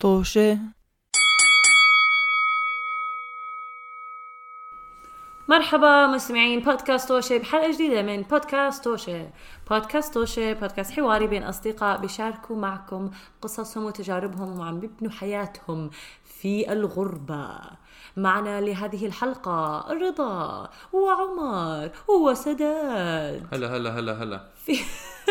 طوشة مرحبا مستمعين بودكاست توشي بحلقة جديدة من بودكاست توشي بودكاست توشي بودكاست حواري بين أصدقاء بيشاركوا معكم قصصهم وتجاربهم وعم بيبنوا حياتهم في الغربة. معنا لهذه الحلقة رضا وعمر وسداد. هلا هلا هلا هلا. في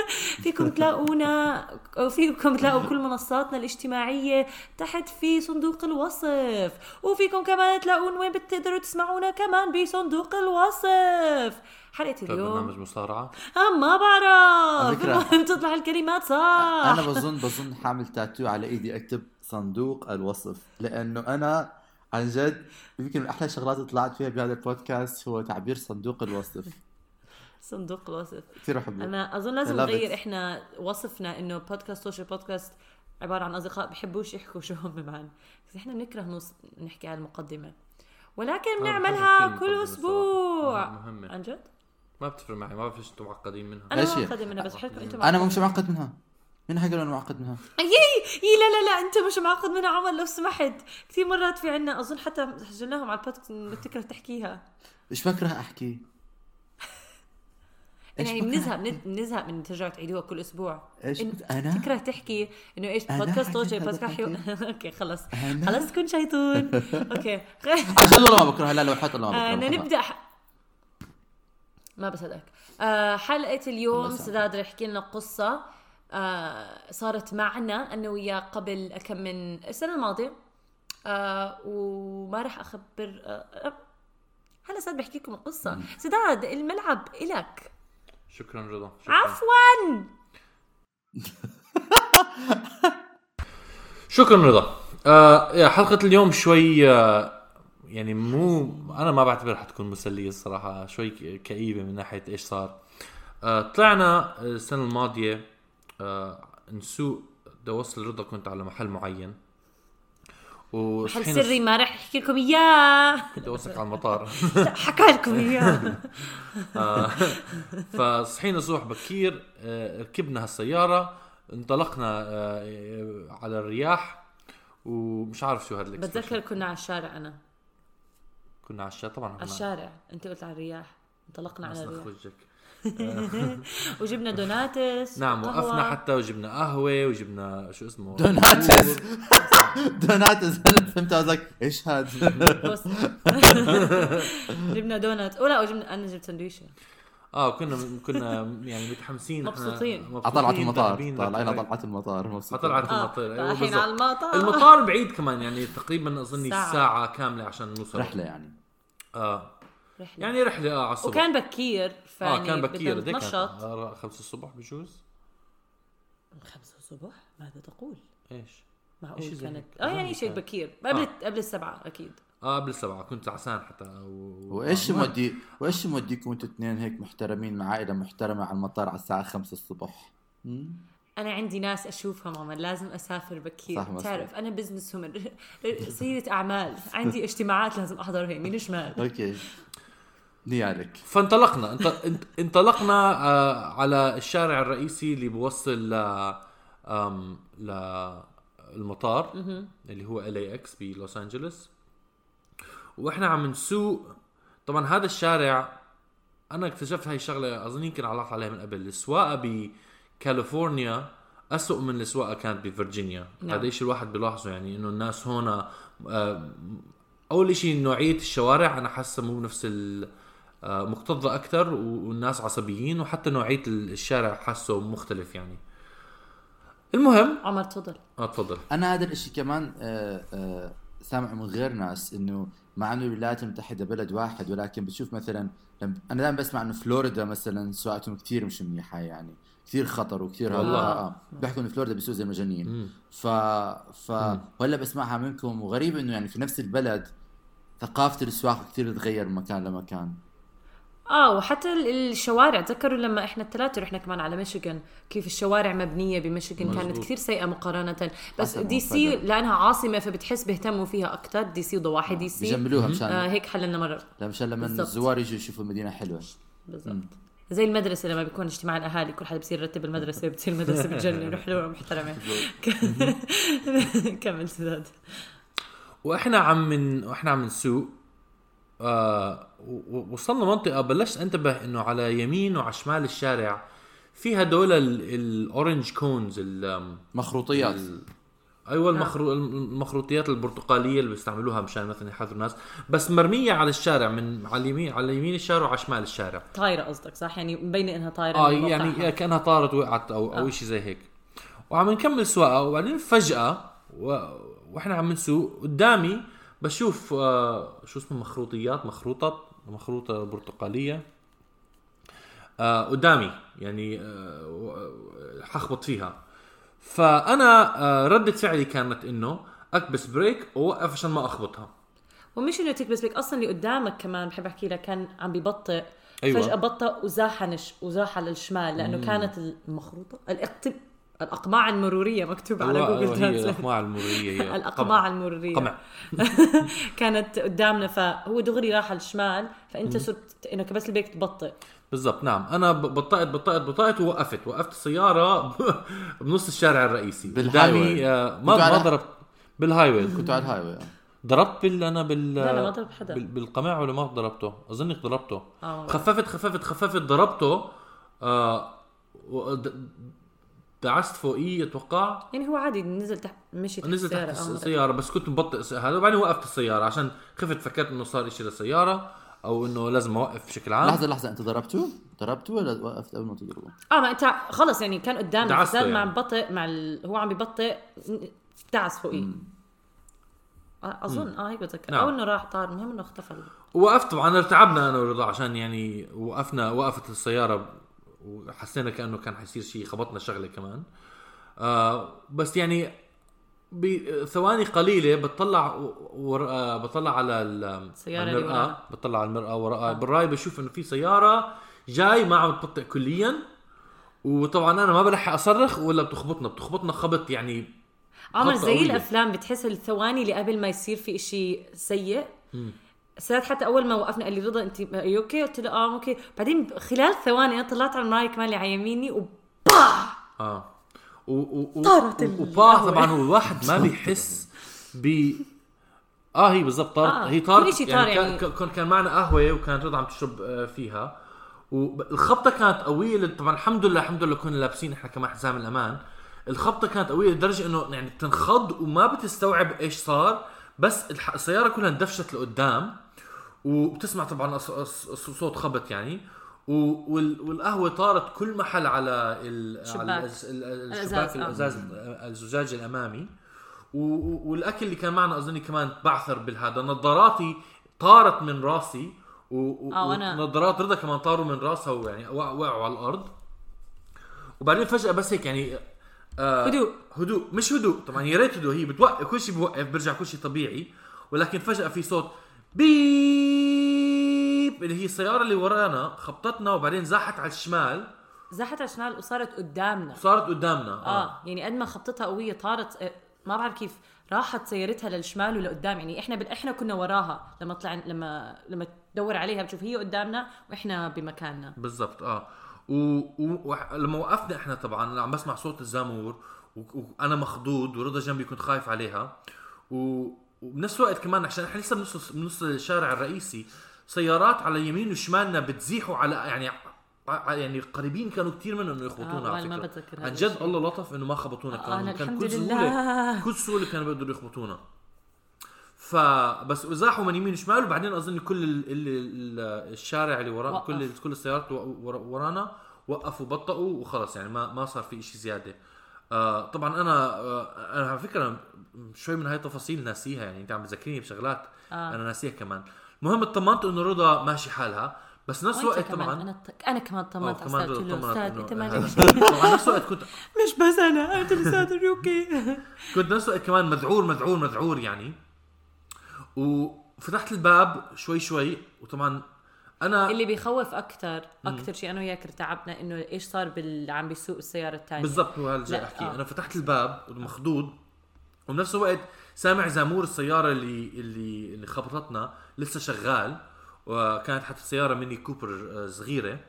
فيكم تلاقونا أو فيكم تلاقوا كل منصاتنا الاجتماعية تحت في صندوق الوصف. وفيكم كمان تلاقون وين بتقدروا تسمعونا كمان بصندوق الوصف. حلقة طيب اليوم. برنامج مصارعة. آه ما بعرف. المهم تطلع الكلمات صح. أنا بظن بظن حامل تاتو على إيدي أكتب صندوق الوصف. لأنه أنا عن جد يمكن من أحلى الشغلات اللي طلعت فيها بهذا البودكاست هو تعبير صندوق الوصف. صندوق الوصف. كثير بحبه. أنا أظن لازم نغير. إحنا وصفنا إنه بودكاست سوشيال بودكاست عبارة عن أصدقاء بحبوش يحكوا شو هم معن بس إحنا بنكره نص نحكي على المقدمة. ولكن بنعملها بحب كل أسبوع. مهمة عن جد؟ ما بتفرق معي ما بعرف ليش أنتم معقدين منها. أنا إيش هي؟ معقدة منها بس بحكم انت أنا مش معقد منها. مين حكى أنا معقد منها؟ يي يي لا لا لا انت مش معقد منها عمر لو سمحت. كثير مرات في عنا أظن حتى سجلناهم على البودكاست بتكره تحكيها. إيش بكره أحكي؟ يعني بكره بنزهق بنزهق من ترجعوا تعيدوها كل أسبوع. إيش إن- أنا؟ تكره تحكي إنه إيش بودكاست هذا بودكاست؟ أوكي خلص. أنا؟ خلص تكون شيطون. أوكي. عن جد والله ما بكرهها لا لو حط والله ما أنا بكرهها نبدأ ح... ما بصدقك. آه حلقة اليوم الله. سداد رح يحكي لنا قصة آه صارت معنا أنا وياه قبل كم من السنة الماضية. آه وما رح أخبر آه آه، هلا سداد بحكي لكم القصة. سداد الملعب إلك. شكرا رضا شكرا. عفوا! شكرا رضا. آه يا حلقة اليوم شوي آه يعني مو أنا ما بعتبرها حتكون مسلية الصراحة شوي ك- كئيبة من ناحية إيش صار. آه طلعنا السنة الماضية آه نسوق اوصل رضا كنت على محل معين. وصحينا سري ما رح احكي لكم إياه؟ بدي اوصلك على المطار. حكى لكم إياه. آه، فصحينا الصبح بكير آه، ركبنا هالسيارة انطلقنا آه، على الرياح ومش عارف شو هذا. بتذكر كنا على الشارع أنا. كنا على الشارع؟ طبعا على الشارع. أنت قلت على الرياح. انطلقنا على الرياح. وجهك. وجبنا donuts نعم. وقفنا حتى وجبنا قهوة وجبنا شو اسمه؟ دوناتس. دوناتس. فهمت قصدك؟ إيش هذا؟ بص جبنا دونات ولا وجبنا أنا جبت سندويشة. آه كنا كنا يعني متحمسين. مبسوطين. مبسوطين طلعت المطار. للطريق. طلعت المطار. مبسوط طلعت آه المطار. أيوة رايحين بالضبط. على المطار. المطار بعيد كمان يعني تقريبا اظني ساعة. ساعة كاملة عشان نوصل. رحلة يعني. آه. رحلة. يعني رحلة آه على الصبح وكان بكير فيعني آه كان بكير؟ نتنشط آه، خمسة الصبح بجوز خمسة الصبح ماذا تقول؟ إيش؟ معقول كانت. آه يعني شيء. بكير قبل آه. قبل السبعة أكيد آه قبل السبعة كنت عسان حتى و... وإيش. مودي وإيش موديكم أنتوا اثنين هيك محترمين مع عائلة محترمة على المطار على الساعة 5 الصبح؟ أنا عندي ناس اشوفهم عمر لازم أسافر بكير صح، مظبوط. تعرف أنا بزنس وومن سيدة أعمال عندي اجتماعات لازم أحضرها يمين شمال okay نيالك. فانطلقنا. انط... انط... انطلقنا آه على الشارع الرئيسي اللي بوصل ل آم... ل المطار اللي هو LAX بلوس أنجلوس. وإحنا عم نسوق. طبعا هذا الشارع أنا اكتشفت هاي الشغلة أظن يمكن علقت عليها من قبل. السواقة بكاليفورنيا أسوأ من السواقة كانت بفرجينيا. نعم. هذا الشيء الواحد بيلاحظه يعني إنه الناس هون أول شيء نوعية الشوارع أنا حاسة مو بنفس ال- آه، مكتظة أكثر والناس عصبيين وحتى نوعية الشارع حاسه مختلف يعني. المهم عمر تفضل. آه تفضل. أنا هذا الإشي كمان آه، آه، سامعه من غير ناس إنه مع إنه الولايات المتحده بلد واحد ولكن بتشوف مثلا لما أنا دائما بسمع إنه فلوريدا مثلا سواقتهم كثير مش منيحة يعني. كثير خطر وكثير والله. آه آه. بيحكوا إنه فلوريدا بيسوق زي المجانين. ف ف ولا بسمعها منكم وغريب إنه يعني في نفس البلد ثقافة السواقه كثير تتغير من مكان لمكان. آه وحتى ال- الشوارع تذكروا لما إحنا الثلاثه رحنا كمان على ميشيغان كيف الشوارع مبنية بميشيغان كانت. كثير سيئة مقارنة. بس دي سي. لأنها عاصمة فبتحس بيهتموا فيها أكثر دي سي وضواحي دي سي بيجملوها مشان آه هيك حللنا مرة. لا مشان لما. الزوار يجوا يشوفوا المدينة حلوة. بالضبط. زي المدرسة لما بيكون اجتماع الأهالي كل حدا بصير يرتب المدرسة بتصير المدرسة بتجنن وحلوة ومحترمة كمل سداد. وإحنا عم من وإحنا عم نسوق. آه وصلنا منطقة بلشت انتبه إنه على يمين وعلى شمال الشارع في هدول ال- الأورنج كونز ال- مخروطيات. ال- أيوه المخرو... المخروطيات البرتقالية اللي بيستعملوها مشان مثلا يحذروا الناس بس مرمية على الشارع من على اليمين على يمين الشارع وعلى شمال الشارع. طايرة قصدك صح؟ يعني مبينة إنها طايرة آه. يعني كأنها طارت وقعت أو أو آه. شيء زي هيك. وعم نكمل سواقة وبعدين فجأة و... وإحنا عم نسوق قدامي بشوف آه شو اسمه مخروطيات مخروطة مخروطة برتقالية. آه قدامي يعني آه حخبط فيها. فأنا آه ردة فعلي كانت إنه أكبس brake وأوقف عشان ما أخبطها. ومش إنه تكبس brake أصلا اللي قدامك كمان بحب أحكي لك كان عم ببطئ. أيوة. فجأة بطأ وزاح نش وزاح على الشمال لأنه كانت المخروطة الاقتب الأقماع المرورية مكتوب على أيوة، جوجل أيوة، translate الأقماع المرورية هي الأقماع قمع. المرورية. قمع. كانت قدامنا فهو دغري راح على الشمال فأنت صرت انه كبس ال brake تبطئ. بالضبط نعم. أنا بطأت بطأت بطأت ووقفت. وقفت السيارة بنص الشارع الرئيسي. بال high قدامي way. آه، ما ما ضربت بال highway كنت على ال highway ضربت بال أنا بال لا، لا، ما ضرب حدا. بال- بالقمع ولا ما ضربته؟ اظنك ضربته. آه. خففت خففت خففت ضربته آه دعست فوقيه أتوقع. يعني هو عادي نزل تحت مشي تحت نزل تحت السيارة. السيارة بس كنت مبطئ هذا وبعدين وقفت السيارة عشان خفت فكرت إنه صار إشي للسيارة أو إنه لازم أوقف بشكل عام. لحظة لحظة أنت ضربته؟ ضربته ولا وقفت قبل ما تضربه؟ آه ما أنت خلص يعني كان قدامي دعسته فزاد مع يعني. بطئ مع ال... هو عم ببطئ دعس فوقيه آه، أظن آه هيك بتذكر. نعم. أو إنه راح طار المهم إنه اختفى وقفت طبعا ارتعبنا أنا ورضا عشان يعني وقفنا وقفت السيارة وحسينا كأنه كان حيصير شيء خبطنا شغلة كمان. آه بس يعني بثواني قليلة بتطلع ور... آه بطلع على ال- السيارة على اللي المرآة. وراها. بطلع على المرآة وراء. بالرأي بشوف إنه في سيارة جاي ما عم تبطئ كليا. وطبعا أنا ما بلحق أصرخ ولا بتخبطنا. بتخبطنا خبط يعني عمر خبطة زي قوية. الأفلام بتحس الثواني اللي قبل ما يصير في إشي سيء. ساد حتى أول ما وقفنا قال لي رضا انت OK قلت له آه OK بعدين خلال ثواني أنا طلعت على المرايه كمان اللي على يميني وباه آه. و و و طارت وباه. طبعا هو الواحد ما بيحس ب آه هي بالضبط طارت. آه، هي طارت كل شي طار يعني, يعني. كان كان معنا قهوة وكانت رضا عم تشرب آه، فيها. والخبطه كانت قوية طبعا الحمد لله الحمد لله كنا لابسين إحنا كمان حزام الأمان. الخبطة كانت قوية لدرجة إنه يعني بتنخض وما بتستوعب إيش صار بس السيارة كلها اندفشت لقدام. وبتسمع طبعا صوت خبط يعني. والقهوة طارت كل محل على على الشباك آه. الأزاز الزجاج الأمامي. والأكل اللي كان معنا أظني كمان بعثر بالهذا. نظاراتي طارت من راسي. آه، ونظارات رضا كمان طاروا من راسها ويعني وقع- وقعوا على الأرض. وبعدين فجأة بس هيك يعني آه هدوء. هدوء. مش هدوء طبعا يا ريت هدوء. هي بتوقف كل شيء بوقف بيرجع كل شيء طبيعي. ولكن فجأة في صوت بيب. اللي هي السياره اللي ورانا خبطتنا وبعدين زاحت على الشمال. زحت على الشمال وصارت قدامنا. صارت قدامنا. آه, آه. يعني قد ما خبطتها قوية طارت آه، ما بعرف كيف راحت سيارتها للشمال ولقدام. يعني إحنا بال... إحنا كنا وراها لما طلع لما لما تدور عليها بتشوف هي قدامنا وإحنا بمكاننا. بالضبط آه. ولما و... لما وقفنا إحنا طبعا عم بسمع صوت الزامور و... وأنا مخضوض ورضا جنبي كنت خايف عليها. و... وبنفس الوقت كمان عشان إحنا لسه بنص بنص الشارع الرئيسي سيارات على يمين وشمالنا بتزيحوا على يعني يعني قريبين كانوا كثير منهم إنه يخبطونا آه، على وأنا ما فكرة بتذكر عن جد. الله لطف إنه ما خبطونا آه، كان كان كل. سهوله كل سهولة كانوا بيقدروا يخبطونا فبس زاحوا من يمين وشمال وبعدين أظن كل ال ال ال الشارع اللي ورا وقف. كل كل السيارات ورانا وقفوا بطئوا وخلص يعني ما ما صار في شيء زيادة آه طبعا أنا آه أنا على فكرة شوي من هاي التفاصيل ناسيها يعني أنت عم تذكريني بشغلات آه. أنا ناسيها كمان. المهم اطمنت إنه رضا ماشي حالها بس نفس الوقت طبعا أنا أنا كمان آه، طمنت على أستاذ أنت مالك طبعا نفس الوقت كنت مش بس أنا أنت الاستاذ الروكي كنت نفس الوقت كمان مذعور مذعور مذعور يعني. وفتحت الباب شوي شوي وطبعا أنا اللي بيخوف أكثر أكثر شيء أنا وياك ارتعبنا إنه إيش صار بال عم بيسوق السيارة الثانية بالضبط هو هذا اللي جاي لا، احكي آه. أنا فتحت الباب ومخضوض وبنفس الوقت سامع زامور السيارة اللي اللي اللي خبطتنا لسه شغال وكانت حتى السياره ميني كوبر آه، صغيرة.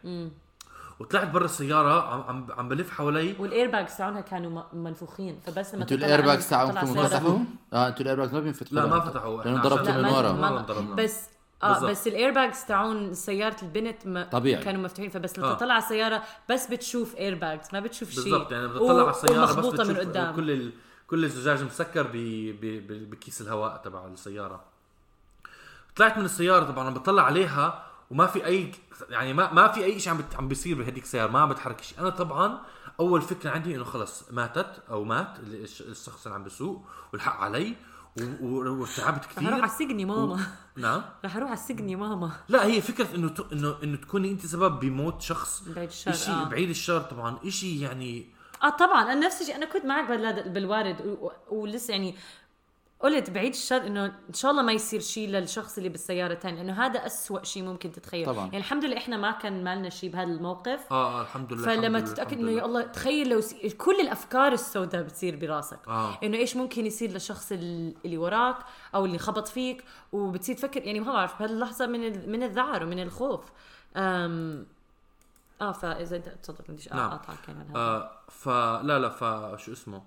وطلعت برا السيارة عم عم, عم بلف حوالي. وال airbags تاعونها كانوا منفوخين فبس لما أنتوا طلع كانوا سيارة- انفتحوا؟ آه أنتوا ال airbags ما بينفتحوا لا ما فتحوا. لأنه ضربتوا من ورا بس آه بالضبط. بس ال airbags تاعون سيارة البنت ما طبيعي. كانوا مفتوحين فبس لما آه. تطلع على السيارة بس بتشوف airbags ما بتشوف شيء بالضبط يعني بتطلع على السيارة بس ومخبوطة من بتشوف قدام كل ال... كل الزجاج مسكر ب... ب... ب... بكيس الهواء تبع السيارة طلعت من السيارة طبعا عم بطلع عليها وما في أي يعني ما ما في أي شيء عم. عم بيصير بهديك السيارة ما عم بتحرك شيء أنا طبعا أول فكرة عندي إنه خلص ماتت أو مات الشخص اللي عم بيسوق والحق علي و... و... وارتعبت رح أروح على كثير السجن يا ماما. نعم. رح أروح على السجن يا ماما. لا هي فكرة إنه ت... انه إنه تكوني أنت سبب بموت شخص. بعيد الشر شيء آه. بعيد الشر طبعا. شيء يعني آه طبعا. أنا نفس الشيء. أنا كنت معك بالوارد. و- و- ولسه يعني قلت بعيد الشر إنه إن شاء الله ما يصير شيء للشخص اللي بالسيارة الثانية لأنه هذا أسوأ شيء ممكن تتخيل طبعاً. يعني الحمد لله إحنا ما كان مالنا شيء بهذا الموقف آه, آه الحمد لله فلما الحمد تتأكد إنه. يا الله تخيل لو س... كل الأفكار السوداء بتصير براسك آه. إنه إيش ممكن يصير للشخص ال- اللي وراك أو اللي خبط فيك وبتصير تفكر يعني ما بعرف بهاللحظه من ال... من الذعر ومن الخوف أم... آه فاذا انت تفضل بديش نعم. اقاطعك يعني عن هذا. آه فلا لا فشو اسمه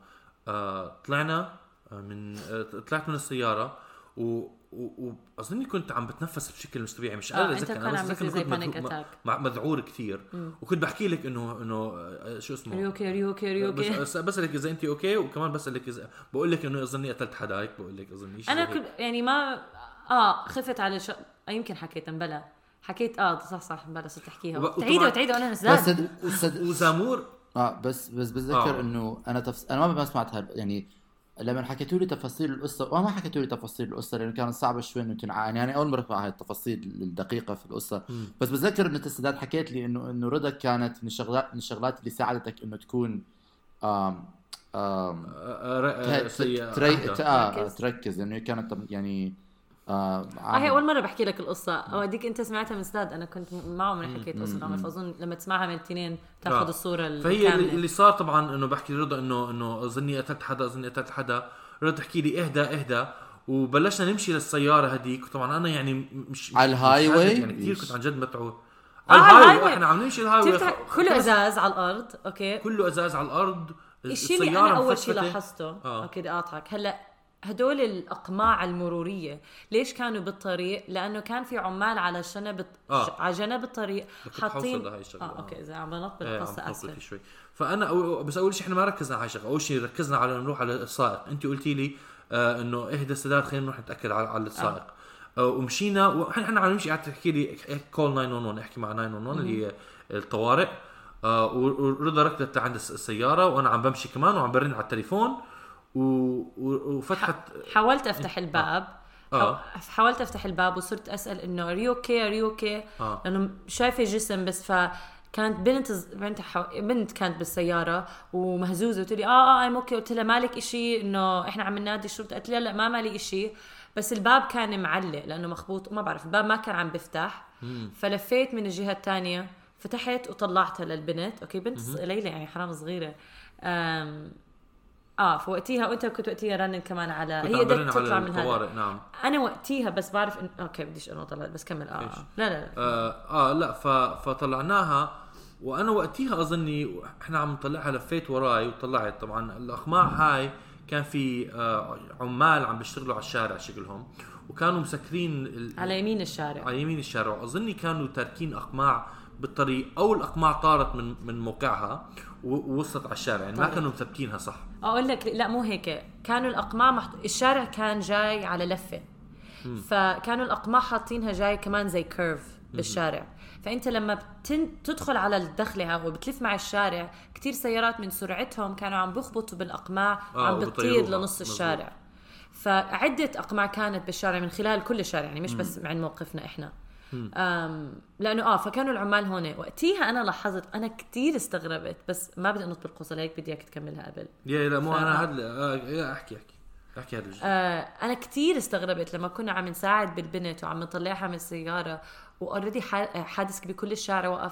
آه طلعنا آه، من آه طلعت من السيارة و و- واظني كنت عم بتنفس بشكل مش طبيعي مش آه، قادر أتذكر. كان أنا بس إنه زي كنت panic مذعور- كثير. وكنت بحكي لك إنه إنه آه، شو اسمه؟ ريوكي ريوكي ريوكي بس بسألك إذا أنت OK وكمان بسألك اذا بقول لك إنه أظني قتلت حدا هيك بقول لك أظني أنا. كنت يعني ما آه خفت على ش... آه يمكن حكيت بلا حكيت آه صح صح بلا صرت أحكيها. وب- تعيدها وطبعاً- تعيدها وأنا بس نزلت صد- صد- وزامور؟ آه بس بس بتذكر. إنه أنا تفس... أنا ما سمعت. يعني لما حكيتوا لي تفاصيل القصة وما حكيتوا لي تفاصيل القصة لأنه كانت صعبه شوي إنه تنحكى يعني أول مرة اسمع هاي التفاصيل الدقيقة في القصة بس بتذكر إنه تسداد حكيت لي إنه إنه رضا كانت من الشغلات من الشغلات اللي ساعدتك إنه تكون آم آم آه، آه، آه، تركز. تركز. لأنه هي كانت يعني آه هي أول مرة بحكي لك القصة. أوديك أنت سمعتها من سداد أنا كنت معه من حكيت قصة عمر فاظن لما تسمعها من الاثنين تاخذ آه. الصورة فهي اللي الكامله اللي صار طبعا إنه بحكي لرضا انه إنه أظني قتلت حدا أظني قتلت حدا. رضا تحكي لي إهدى إهدى. وبلشنا نمشي للسيارة هديك. وطبعا أنا يعني مش على مش ال highway؟ يعني كثير؟ كنت عن جد متعود. آه، على على ال highway إحنا عم نمشي ال highway كله إزاز على الأرض. OK. كله إزاز على الأرض. الشيء اللي أنا أول شيء. لاحظته. آه. OK بدي أقاطعك. هلأ هدول الأقماع المرورية ليش كانوا بالطريق؟ لأنه كان في عمال على جنب آه. على جنب الطريق حاطين الشغلة. آه OK إذا عم بنط إيه عم بالقصة تنطلق اسفل شوي. فأنا أو بس أول شيء إحنا ما ركزنا على هاي الشغلة. أول شيء ركزنا على نروح على السائق. انت قلتي لي آه إنه اهدى السداد خلينا نروح نتأكد على, على السائق. آه. ومشينا ونحن إحنا عم نمشي قاعد تحكي لي call 911 أحكي مع 911 اللي هي الطوارئ. آه ورضا ركضت الس- السيارة وأنا عم بمشي كمان وعم برن على التليفون. و... و... وفتحت حاولت أفتح الباب. آه. حاو- حاولت أفتح الباب وصرت أسأل إنه are you OK are you OK آه. لأنه شايفة جسم بس فكانت بنت بنت حو... بنت كانت بالسيارة ومهزوزة. قلت لي آه آه I'm OK قلت لها مالك إشي؟ إنه إحنا عم ننادي الشرطه قالت لي لا ما مالي إشي. بس الباب كان معلق لأنه مخبوط ما بعرف الباب ما كان عم بفتح فلفيت من الجهة الثانية فتحت وطلعتها للبنت. OK بنت ليلى يعني حرام صغيرة. آه فوقتيها وأنت كنت وقتيها رنن كمان على هي على تطلع من هذا. نعم. أنا وقتيها بس بعرف إن... OK بديش طلعت بس كمل. آه, إيش؟ آه. لا لا لا. آه, آه لا ف... فطلعناها وأنا وقتها أظني إحنا عم نطلعها لفيت وراي وطلعت. طبعا الاقماع هاي كان في آه عمال عم بيشتغلوا على الشارع شكلهم وكانوا مسكرين ال... على يمين الشارع. على يمين الشارع. وأظني كانوا تاركين اقماع بالطريق أو الاقماع طارت من من موقعها. ووصلت على الشارع يعني ما طيب. كانوا مثبتينها صح. أقول لك لا مو هيك. كانوا الاقماع محط... الشارع كان جاي على لفة. فكانوا الاقماع حاطينها جاي كمان زي كيرف بالشارع. فأنت لما بتن... تدخل على الدخلة وبتلف مع الشارع كتير سيارات من سرعتهم كانوا عم بيخبطوا بالاقماع آه، عم بتطير. لنص مزبوط. الشارع. فعدة أقماع كانت بالشارع من خلال كل الشارع يعني مش بس عند موقفنا إحنا. أم لأنه آه فكانوا العمال هون. وقتيها أنا لاحظت أنا كتير استغربت بس ما بدي أنط بالقصة لهيك بدي إياك تكملها قبل. يا لا مو ف- أنا هاد آه أحكي أحكي أحكي هذا الجزء. آه أنا كتير استغربت لما كنا عم نساعد بالبنت وعم نطلعها من السيارة وأوريدي حادث بكل الشارع وقف.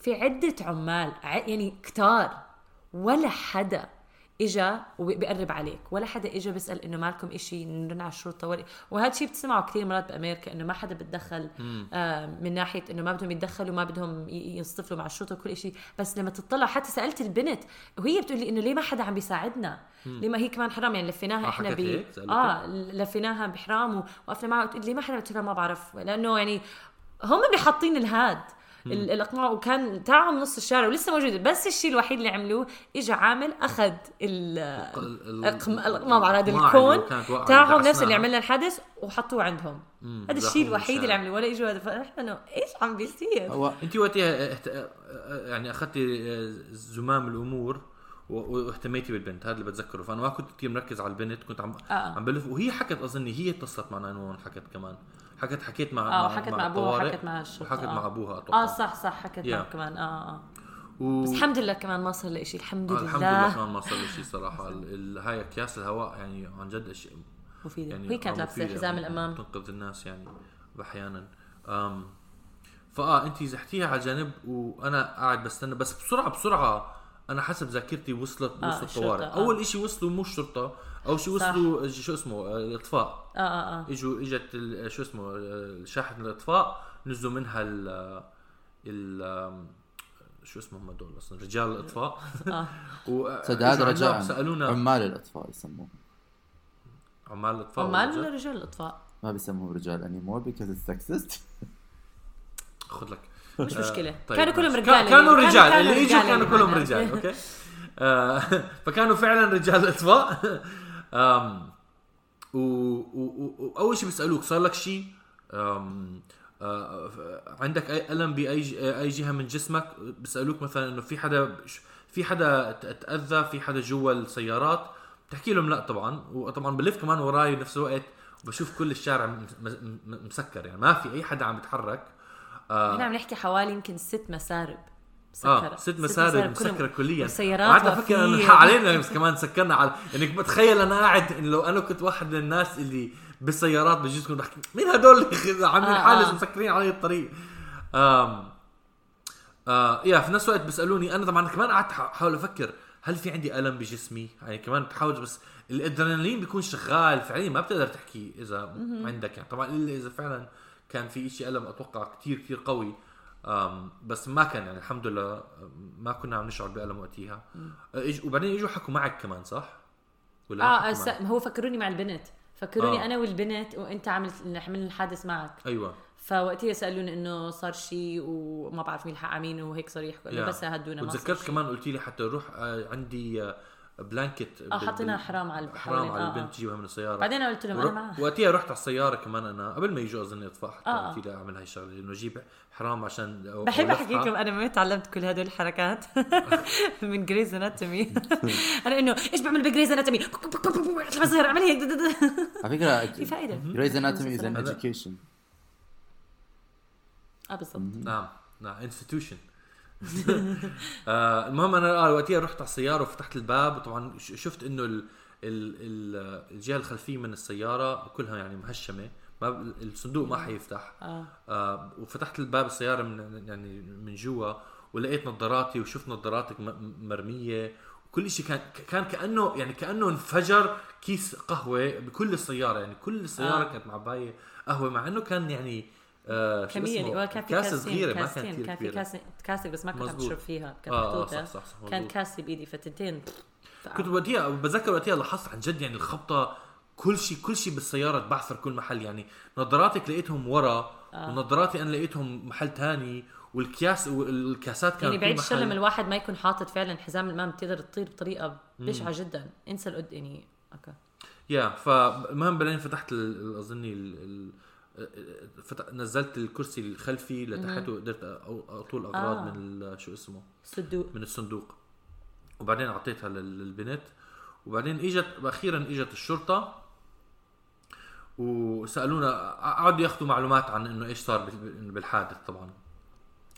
في عدة عمال يعني كتار ولا حدا إجا وبيقرب عليك. ولا حدا إجا بيسأل إنه مالكم إشي نرن على الشرطه ولا وهذا الشيء بتسمعه كثير مرات بأمريكا إنه ما حدا بتدخل آه من ناحية إنه ما بدهم يتدخلوا ما بدهم يصطفلوا مع الشرطة وكل شيء بس لما تطلع حتى سألت البنت وهي بتقول لي إنه ليه ما حدا عم بيساعدنا؟ ليه ما هي كمان حرام؟ يعني لفيناها آه، إحنا ب؟ آه لفيناها بحرام ووقفنا معها وتقول لي ما حدا قلت ما بعرف. لأنه يعني هم اللي حاطين الهاد. ال- الإقناع وكان تعهم نص الشارع ولسه موجود بس الشيء الوحيد اللي عملوه اجى عامل أخذ ال ال- القم- ال- ما بعرف هذا الكون تاعهم نفس اللي. عملنا الحدث وحطوه عندهم هذا الشيء الوحيد اللي. عملوه ولا اجوا هذا فاحنا إنه إيش عم بيصير هو أنت وقتها اهت- يعني أخذتي زمام الأمور واهتميتي بالبنت هذا اللي بتذكره فأنا ما كنت كثير مركز على البنت كنت عم آه. عم بلف وهي حكت أظني هي اتصلت مع 911 حكت كمان حكت حكيت مع آه حكت مع أبوها الطوارئ. وحكت مع الشرطة وحكت آه. مع أبوها أتوقع. آه صح صح حكت Yeah. معه كمان آه آه. و... بس الحمد لله كمان ما صار لي شيء الحمد لله. الحمد لله كمان ما صار لي شيء صراحة. ال- ال- هاي أكياس الهواء يعني عن جد شيء مفيدة. يعني وهي كانت لابسه مفيدة، حزام آه، الأمام. تنقذ الناس يعني أحيانا. أم فآه انت زحتيها على جنب وأنا قاعد بستنى. بس بسرعة بسرعة أنا حسب ذاكرتي وصلت آه، وصلت الطوارئ آه. أول شيء وصلوا مو الشرطة شيء صح. وصلوا شو اسمه آه، الأطفاء. آه آه آه. إجوا إجت ال- شو اسمه آه، شاحنه الأطفاء نزلوا منها ال ال شو اسمهم هدول أصلا رجال الأطفاء. آه. و- هذا رجاء سألونا. عمال الاطفال يسموهم عمال الأطفاء عمال ولا رجال؟ رجال الأطفاء؟ ما بيسموهم رجال anymore because it's sexist خذ لك. مش آه، مشكلة. طيب كانوا كلهم ماشي. رجال كانوا رجال. اللي اجوا رجال كانوا كلهم. رجال OK؟ آه، فكانوا فعلا رجال اطفاء و- واول شيء بيسألوك صار لك شيء عندك أي ألم بأي أي جهة من جسمك؟ بيسألوك مثلا إنه في حدا في حدا تأذى في حدا جوا السيارات؟ بتحكي لهم لا طبعا وطبعا بلف كمان وراي بنفس الوقت وبشوف كل الشارع مسكر يعني ما في أي حدا عم يتحرك إحنا عم نحكي حوالي يمكن ست مسارب. آه مسكرة. ست مسارب مسكرة كليا. وقعدت أفكر انه علينا بس كمان سكرنا على يعني بتخيل أنا قاعد إن لو أنا كنت واحد من الناس اللي بالسيارات بجوز كنت بحكي مين هدول اللي عاملين آه، حادث آه. مسكرين علي الطريق. آم آه يا في نفس الوقت بيسألوني أنا طبعا كمان قعدت أحاول أفكر هل في عندي ألم بجسمي؟ يعني كمان بتحاول بس الأدرينالين بيكون شغال فعليا ما بتقدر تحكي إذا عندك يعني. طبعا إلا إذا فعلا كان في شيء ألم أتوقع كتير كتير قوي. بس ما كان يعني الحمد لله ما كنا عم نشعر بألم وقتها إج- وبعدين إجوا حكوا معك كمان صح؟ ولا آه أس... هو فكروني مع البنت فكروني آه. أنا والبنت وأنت عملت عملنا الحادث معك أيوه فوقتها سالوني إنه صار شيء وما بعرف مين الحق على مين وهيك صار يحكوا. بس هدونا ما وتذكرت. كمان قلتي لي حتى روح آه، عندي آه، blanket آه حطينا حرام على الب- حرام. على آه، البنت آه. تجيبها من السيارة بعدين أنا قلت لهم أنا معاه وقتها رحت على السيارة كمان أنا قبل ما يجوا اظن اطفاء حتى آه. قلت لي أعمل هاي الشغلة انه أجيب حرام عشان بحب. احكي لكم أنا ما تعلمت كل هدول الحركات من Grey's Anatomy أنا إنه إيش بعمل ب Grey's Anatomy اطلع بصير أعمل هيك على فكرة في فائده Grey's Anatomy as an education آه بالضبط نعم نعم institution آه المهم أنا آه وقتها رحت على السيارة وفتحت الباب وطبعا شفت إنه ال ال ال الجهة الخلفية من السيارة كلها يعني مهشمة ما الصندوق ما حيفتح آه آه وفتحت الباب السيارة من يعني من جوا ولقيت نظاراتي وشفت نظاراتك مرمية وكل شيء كان كان كأنه يعني كأنه انفجر كيس قهوة بكل السيارة يعني كل السيارة آه. آه. كانت معباية قهوة مع إنه كان يعني آه كمية؟ وكان في كاسة كاسين صغيرة ما كانت كثير كان في كاسة كاسة بس ما كنت عم. تشرب فيها كانت آه محطوطة صح صح, صح كان. كاسة بإيدي فتنتين كنت وقتها بتذكر وقتها لاحظت عن جد يعني الخبطة كل شيء كل شيء بالسيارة تبعثر كل محل يعني نظاراتك لقيتهم ورا آه. ونظاراتي أنا لقيتهم محل تاني والكياس والكاسات كانت يعني بعيد الشر. لما الواحد ما يكون حاطط فعلا حزام الامام بتقدر تطير بطريقة بشعة جدا انسى القد يعني أوكي يا فالمهم بعدين فتحت أظني نزلت الكرسي الخلفي لتحت وقدرت أ- أطول أغراض آه. من ال- شو اسمه؟ صدوق من الصندوق. وبعدين أعطيتها لل- للبنت وبعدين اجت أخيرا إجت الشرطة وسألونا قعدوا ياخذوا معلومات عن إنه إيش صار بال- بالحادث طبعا.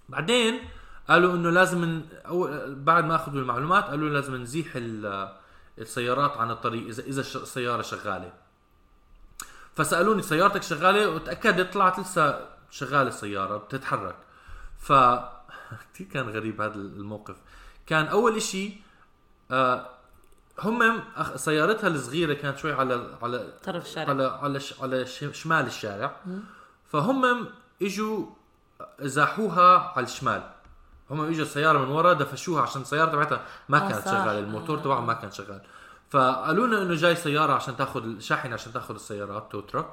بعدين قالوا إنه لازم أو بعد ما أخذوا المعلومات قالوا لازم نزيح ال- السيارات عن الطريق اذا إذا السيارة شغالة. فسألوني سيارتك شغالة؟ وتأكدت طلعت لسه شغالة السيارة بتتحرك. ف كثير كان غريب هذا الموقف. كان أول إشي آه هم سيارتها الصغيرة كانت شوي على على طرف الشارع. على على على شمال الشارع. فهم إجوا زاحوها على الشمال. هم إجوا السيارة من ورا دفشوها عشان السيارة تبعتها ما آه، كانت. شغالة الموتور آه. تبعها ما كان شغال. فقالوا لنا إنه جاي سيارة عشان تاخذ الشاحن عشان تاخذ السيارات تو تراك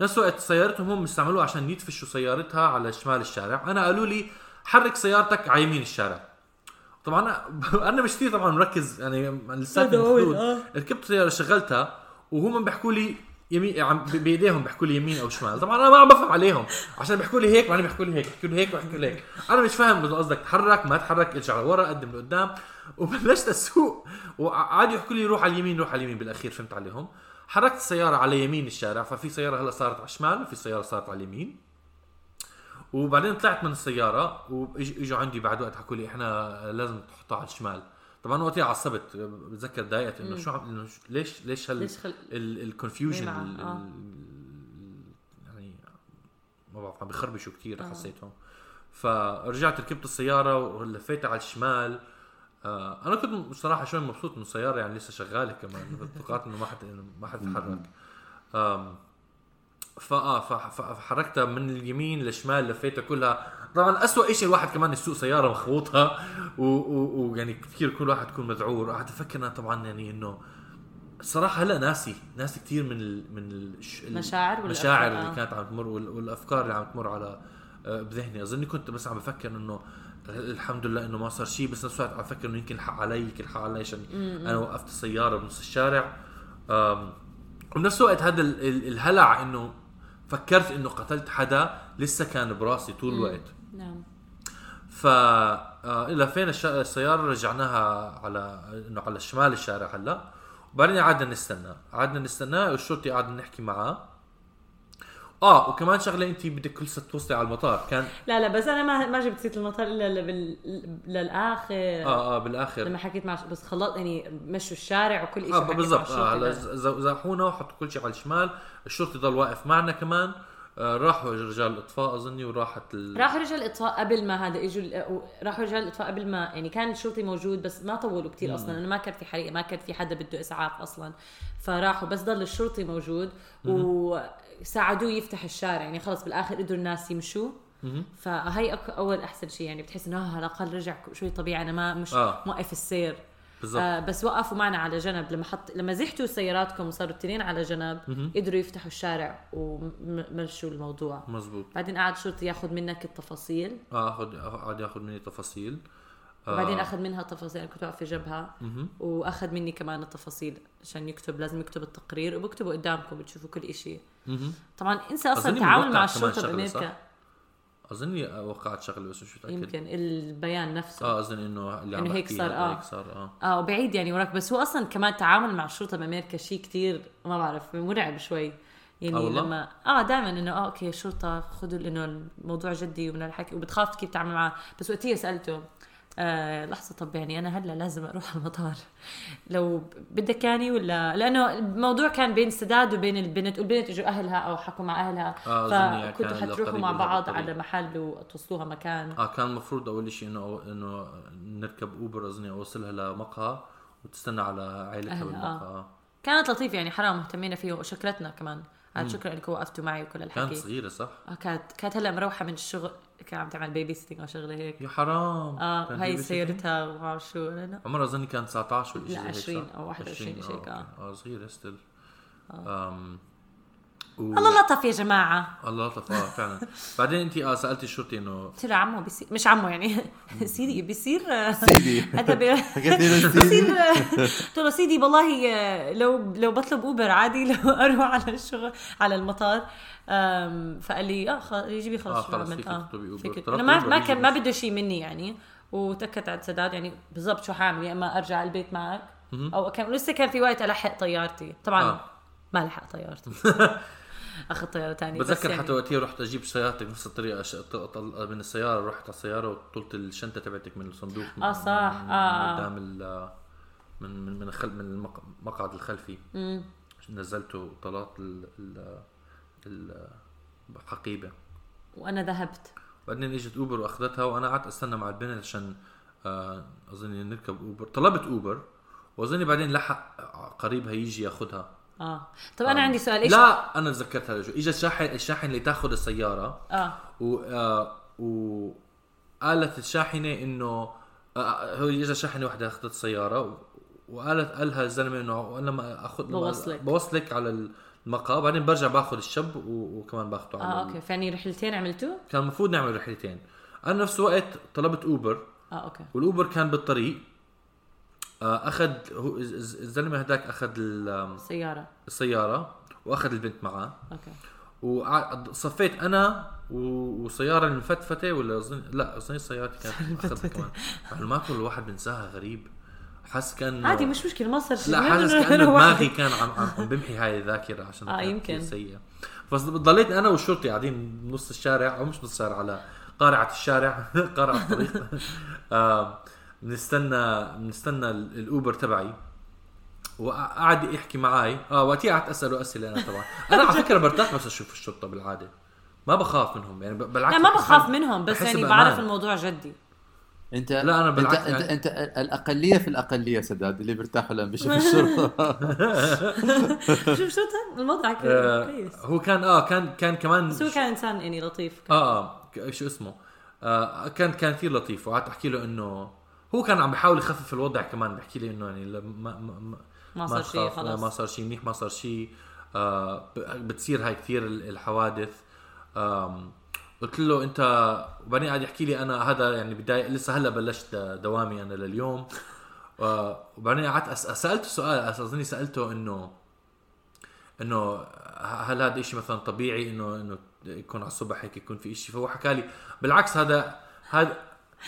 نفس الوقت سيارتهم هم استعملوها عشان يدفشوا سيارتها على شمال الشارع. أنا قالوا لي حرك سيارتك على يمين الشارع. طبعا أنا أنا مش كثير طبعا مركز يعني لساتني آه. ركبت سيارة شغلتها وهم بيحكوا لي يمين عم ب- بإيديهم بيحكوا لي يمين أو شمال. طبعا أنا ما عم بفهم عليهم. عشان بيحكوا لي هيك بعدين بيحكوا لي هيك بيحكوا لي هيك بيحكوا لي هيك. أنا مش فاهم إذا قصدك تحرك ما تحرك ارجع لورا قدم لقدام. وبلشت أسوق. وقعدوا يحكوا لي روح على اليمين روح على اليمين. بالأخير فهمت عليهم. حركت السيارة على يمين الشارع. ففي سيارة هلأ صارت على الشمال وفي سيارة صارت على اليمين. وبعدين طلعت من السيارة واجوا عندي بعد وقت حكوا لي إحنا لازم تحطها على الشمال. طبعا وقتها عصبت بتذكر ضايقت إنه شو عم إنه ليش ليش هال ليش خل... الكونفيوجن آه. يعني ما بعرف عم بخربشوا كثير حسيتهم فرجعت ركبت السيارة ولفيتها على الشمال. آه أنا كنت بصراحة شوي مبسوط من السيارة يعني لسه شغالة كمان. توقعت إنه ما حد ما حد تحرك فآه فحركتها من اليمين للشمال لفيتها كلها. طبعا اسوء شيء الواحد كمان يسوق سيارة مخبوطة ويعني كثير كل واحد يكون مذعور. قعدت أفكر أنا طبعا يعني إنه الصراحه هلا ناسي ناسي كثير من ال من المشاعر آه. اللي كانت عم تمر وال- والأفكار اللي عم تمر على آه، بذهني. أظني كنت بس عم بفكر إنه الحمد لله إنه ما صار شيء بس نفس الوقت عم بفكر إنه يمكن الحق علي يمكن الحق علي عشان أنا وقفت السيارة بنص الشارع. وبنفس الوقت هذا ال- ال- الهلع إنه فكرت إنه قتلت حدا لسه كان براسي طول الوقت. نعم. ف آه، إلى فين الش- السيارة رجعناها على إنه على شمال الشارع هلأ. وبعدين قعدنا نستنى. قعدنا نستناه والشرطي قعدنا نحكي معاه. آه وكمان شغلة انت بدك لسه توصلي على المطار. كان لا لا بس أنا ما ما جبت سيرة المطار إلا بال... للآخر. آه آه بالآخر. لما حكيت مع بس خلص يعني مشوا الشارع وكل شيء آه بالضبط. آه هلا ز- ز- زاحونا وحطوا كل شيء على الشمال. الشرطي ضل واقف معنا كمان. آه راحوا رجال الإطفاء أظني وراحت ال... راحوا رجال الإطفاء قبل ما هذا إجوا ال- راحوا رجال الإطفاء قبل ما يعني كان الشرطي موجود بس ما طولوا كتير أصلا لأنه ما كان في حريقه ما كان في حدا بده إسعاف أصلا. فراحوا بس ضل الشرطي موجود وساعدوه يفتح الشارع. يعني خلص بالآخر قدروا الناس يمشوا. فهي أول أحسن شيء يعني بتحس إنه آه، على الأقل رجع شوي طبيعي. أنا ما مش آه. موقف السير. بالضبط. آه بس وقفوا معنا على جنب. لما حط لما زحتوا سياراتكم وصاروا التنين على جنب قدروا يفتحوا الشارع ومشوا الموضوع. مزبوط بعدين قعد الشرطي ياخذ منك التفاصيل. آه اخذ قعد ياخذ مني تفاصيل. آه. وبعدين أخذ منها تفاصيل. أنا كنت واقفة جنبها. وأخذ مني كمان التفاصيل عشان يكتب لازم يكتب التقرير. وبكتبه قدامكم بتشوفوا كل شيء. طبعا إنسى أصلا التعامل مع الشرطة بأمريكا؟ اظني وقعت شغلة بس مش متأكد. يمكن البيان نفسه. آه أظن إنه اللي عم إنه هيك صار، آه. هيك صار آه. آه وبعيد يعني وراك. بس هو أصلا كمان التعامل مع الشرطه بأمريكا شيء كتير ما بعرف مرعب شوي. يعني آه؟ لما آه دائما إنه آه أوكي الشرطه خذوا إنه الموضوع جدي ومن الحكي وبتخاف كيف تتعامل معه. بس وقتها سألته آه لحظة طب يعني أنا هلأ لازم أروح على المطار. لو بدك يعني ولا؟ لأنه الموضوع كان بين سداد وبين البنت والبنت اجوا أهلها أو حكوا مع أهلها. آه، أظني فكنتوا حتروحوا مع بعض. على محل وتوصلوها مكان. آه كان المفروض أول شيء إنه إنه نركب Uber اظني أوصلها لمقهى وتستنى على عائلتها أهلها، بالمقهى. آه. كانت لطيفة يعني حرام مهتمين فيه وشكرتنا كمان. عاد شكرا انكم وقفتوا معي وكل كانت الحكي. صغيرة صح؟ آه كانت كانت هلأ مروحة من الشغل. كان عم تعمل babysitting أو شغلة هيك يا حرام آه كان هاي؟ سيارتها وما بعرف شو عمرها اظني كان 19 ولا شيء لا، زي هيك، 20 صح؟ أو 21 20 شيء هيك، آه آه. okay. آه صغيرة still و... الله لطف يا جماعة. الله لطف آه فعلا. بعدين انت آه سألتي الشرطي انه قلت له عمو بيصير مش عمو يعني. سيدي بيصير آه، سيدي. هذا بي- حكيت له بصير سيدي. قلت له سيدي والله آه، لو لو بطلب أوبر عادي لو أروح على الشغل على المطار. فقال لي آه خ- يجيبي خلص آه، شو خلص؟ فيك تطلبي أوبر. فيك- طلبت أنا ما ما كان ما. بده شيء مني يعني. وتكت على السداد يعني بالضبط شو حاعمل يا إما أرجع البيت معك أو كان لسه كان في وقت ألحق طيارتي. طبعا آه. ما لحق طيارتي. أخذ طيارة ثانية بتذكر حتى وقتها رحت أجيب سيارتك نفس الطريقة طل... من السيارة رحت على السيارة وطلت الشنطة تبعتك من الصندوق آه، صح. من آه. قدام ال... من من من, الخل... من المق... المقعد الخلفي مم. نزلته وطلعت ال... ال... ال... الحقيبه وأنا ذهبت بعدين إجت أوبر وأخذتها وأنا قعدت أستنى مع البنت عشان آه أظن نركب أوبر طلبت أوبر واظني بعدين لحق قريبها يجي ياخذها آه. طب أنا عندي سؤال إيش لا أنا تذكرت هذا اجى الشاحن الشاحن اللي تاخذ السيارة آه. و آه و قالت الشاحنة إنه آه هو اجى شاحنة واحدة أخذت السيارة وقالت قالها الزلمة إنه أنا ما اخذ بوصلك. بوصلك على المقهى. وبعدين برجع باخذ الشاب و- وكمان باخذه على آه أوكي. فاني رحلتين عملتوه؟ كان المفروض نعمل رحلتين. أنا نفس الوقت طلبت Uber. آه okay. وال Uber كان بالطريق. آه، أخذ هو الز- الز- الزلمة هداك أخذ ال- سياره السيارة. وأخذ البنت معاه. okay. وصفيت أنا و- وسياره المفتفته ولا اظن لا أظن سيارتي كانت أخذها كمان. معلومات ولا الواحد بنساها غريب. حاسس كان عادي مش مشكلة ما صار شيء. لا حاسس كأنه واحد. دماغي كان عم عم بمحي هاي الذاكرة عشان آه، كانت يمكن. سيئه فضليت أنا والشرطي قاعدين بنص الشارع أو مش نص الشارع على قارعة الشارع قارعة الطريق. آه، بنستنى بنستنى ال- الأوبر تبعي. وقعد يحكي معي آه وقتها قعدت أسأله أسئلة أنا طبعا. أنا على فكرة برتاح بس أشوف الشرطه بالعادة. ما بخاف منهم يعني بالعكس لا ما بخاف منهم بس يعني بأمان. بعرف الموضوع جدي. انت لا، أنا بالعكس انت, انت, يعني- أنت الأقلية في الأقلية سداد اللي بيرتاحوا لما بيشوفوا الشرطه شوف شو ده؟ الموضوع آه، كويس. هو كان آه كان كان كمان بس هو كان إنسان يعني لطيف. كان. آه آه شو اسمه؟ آه كان كان كثير لطيف. وقعدت أحكي له إنه هو كان عم بيحاول يخفف الوضع كمان بحكي لي إنه يعني ما ما ما, صار شيء خلاص. ما صار شيء منيح ما صار شيء آه بتصير هاي كثير ال- الحوادث. قلت له أنت وبعدين قاعد يحكي لي أنا هذا يعني بداية لسه هلأ بلشت دوامي أنا لليوم. آه، وبعدين قعدت سألته سؤال أظني سألته إنه إنه هل هذا إشي مثلا طبيعي إنه إنه يكون على الصبح هيك يكون في إشي؟ فهو حكى لي بالعكس هذا هذا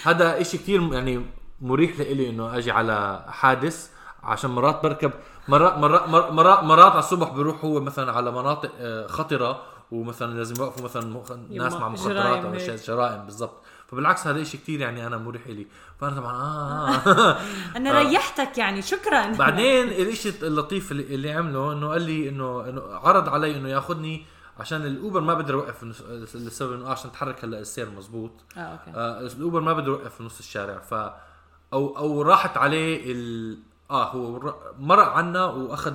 هذا إشي كثير يعني مريح لإلي إنه أجي على حادث عشان مرات بركب مرات مرات مرات, مرات على الصبح بروح هو مثلا على مناطق آه، خطرة ومثلا لازم يوقفوا مثلا ناس مع مخدرات أو. أشياء جرائم بالضبط. فبالعكس هذا إشي كثير يعني أنا مريح لي فأنا طبعا آه. أنا ريحتك يعني شكرا. بعدين الإشي اللطيف اللي, اللي عمله إنه قال لي إنه إنه عرض علي إنه ياخذني عشان ال Uber ما بقدر أوقف لسبب إنه عشان أتحرك هلأ السير مزبوط. آه okay. آه ال Uber ما بقدر أوقف في نص الشارع. ف أو أو راحت عليه ال آه هو ر- مرق عنا وأخذ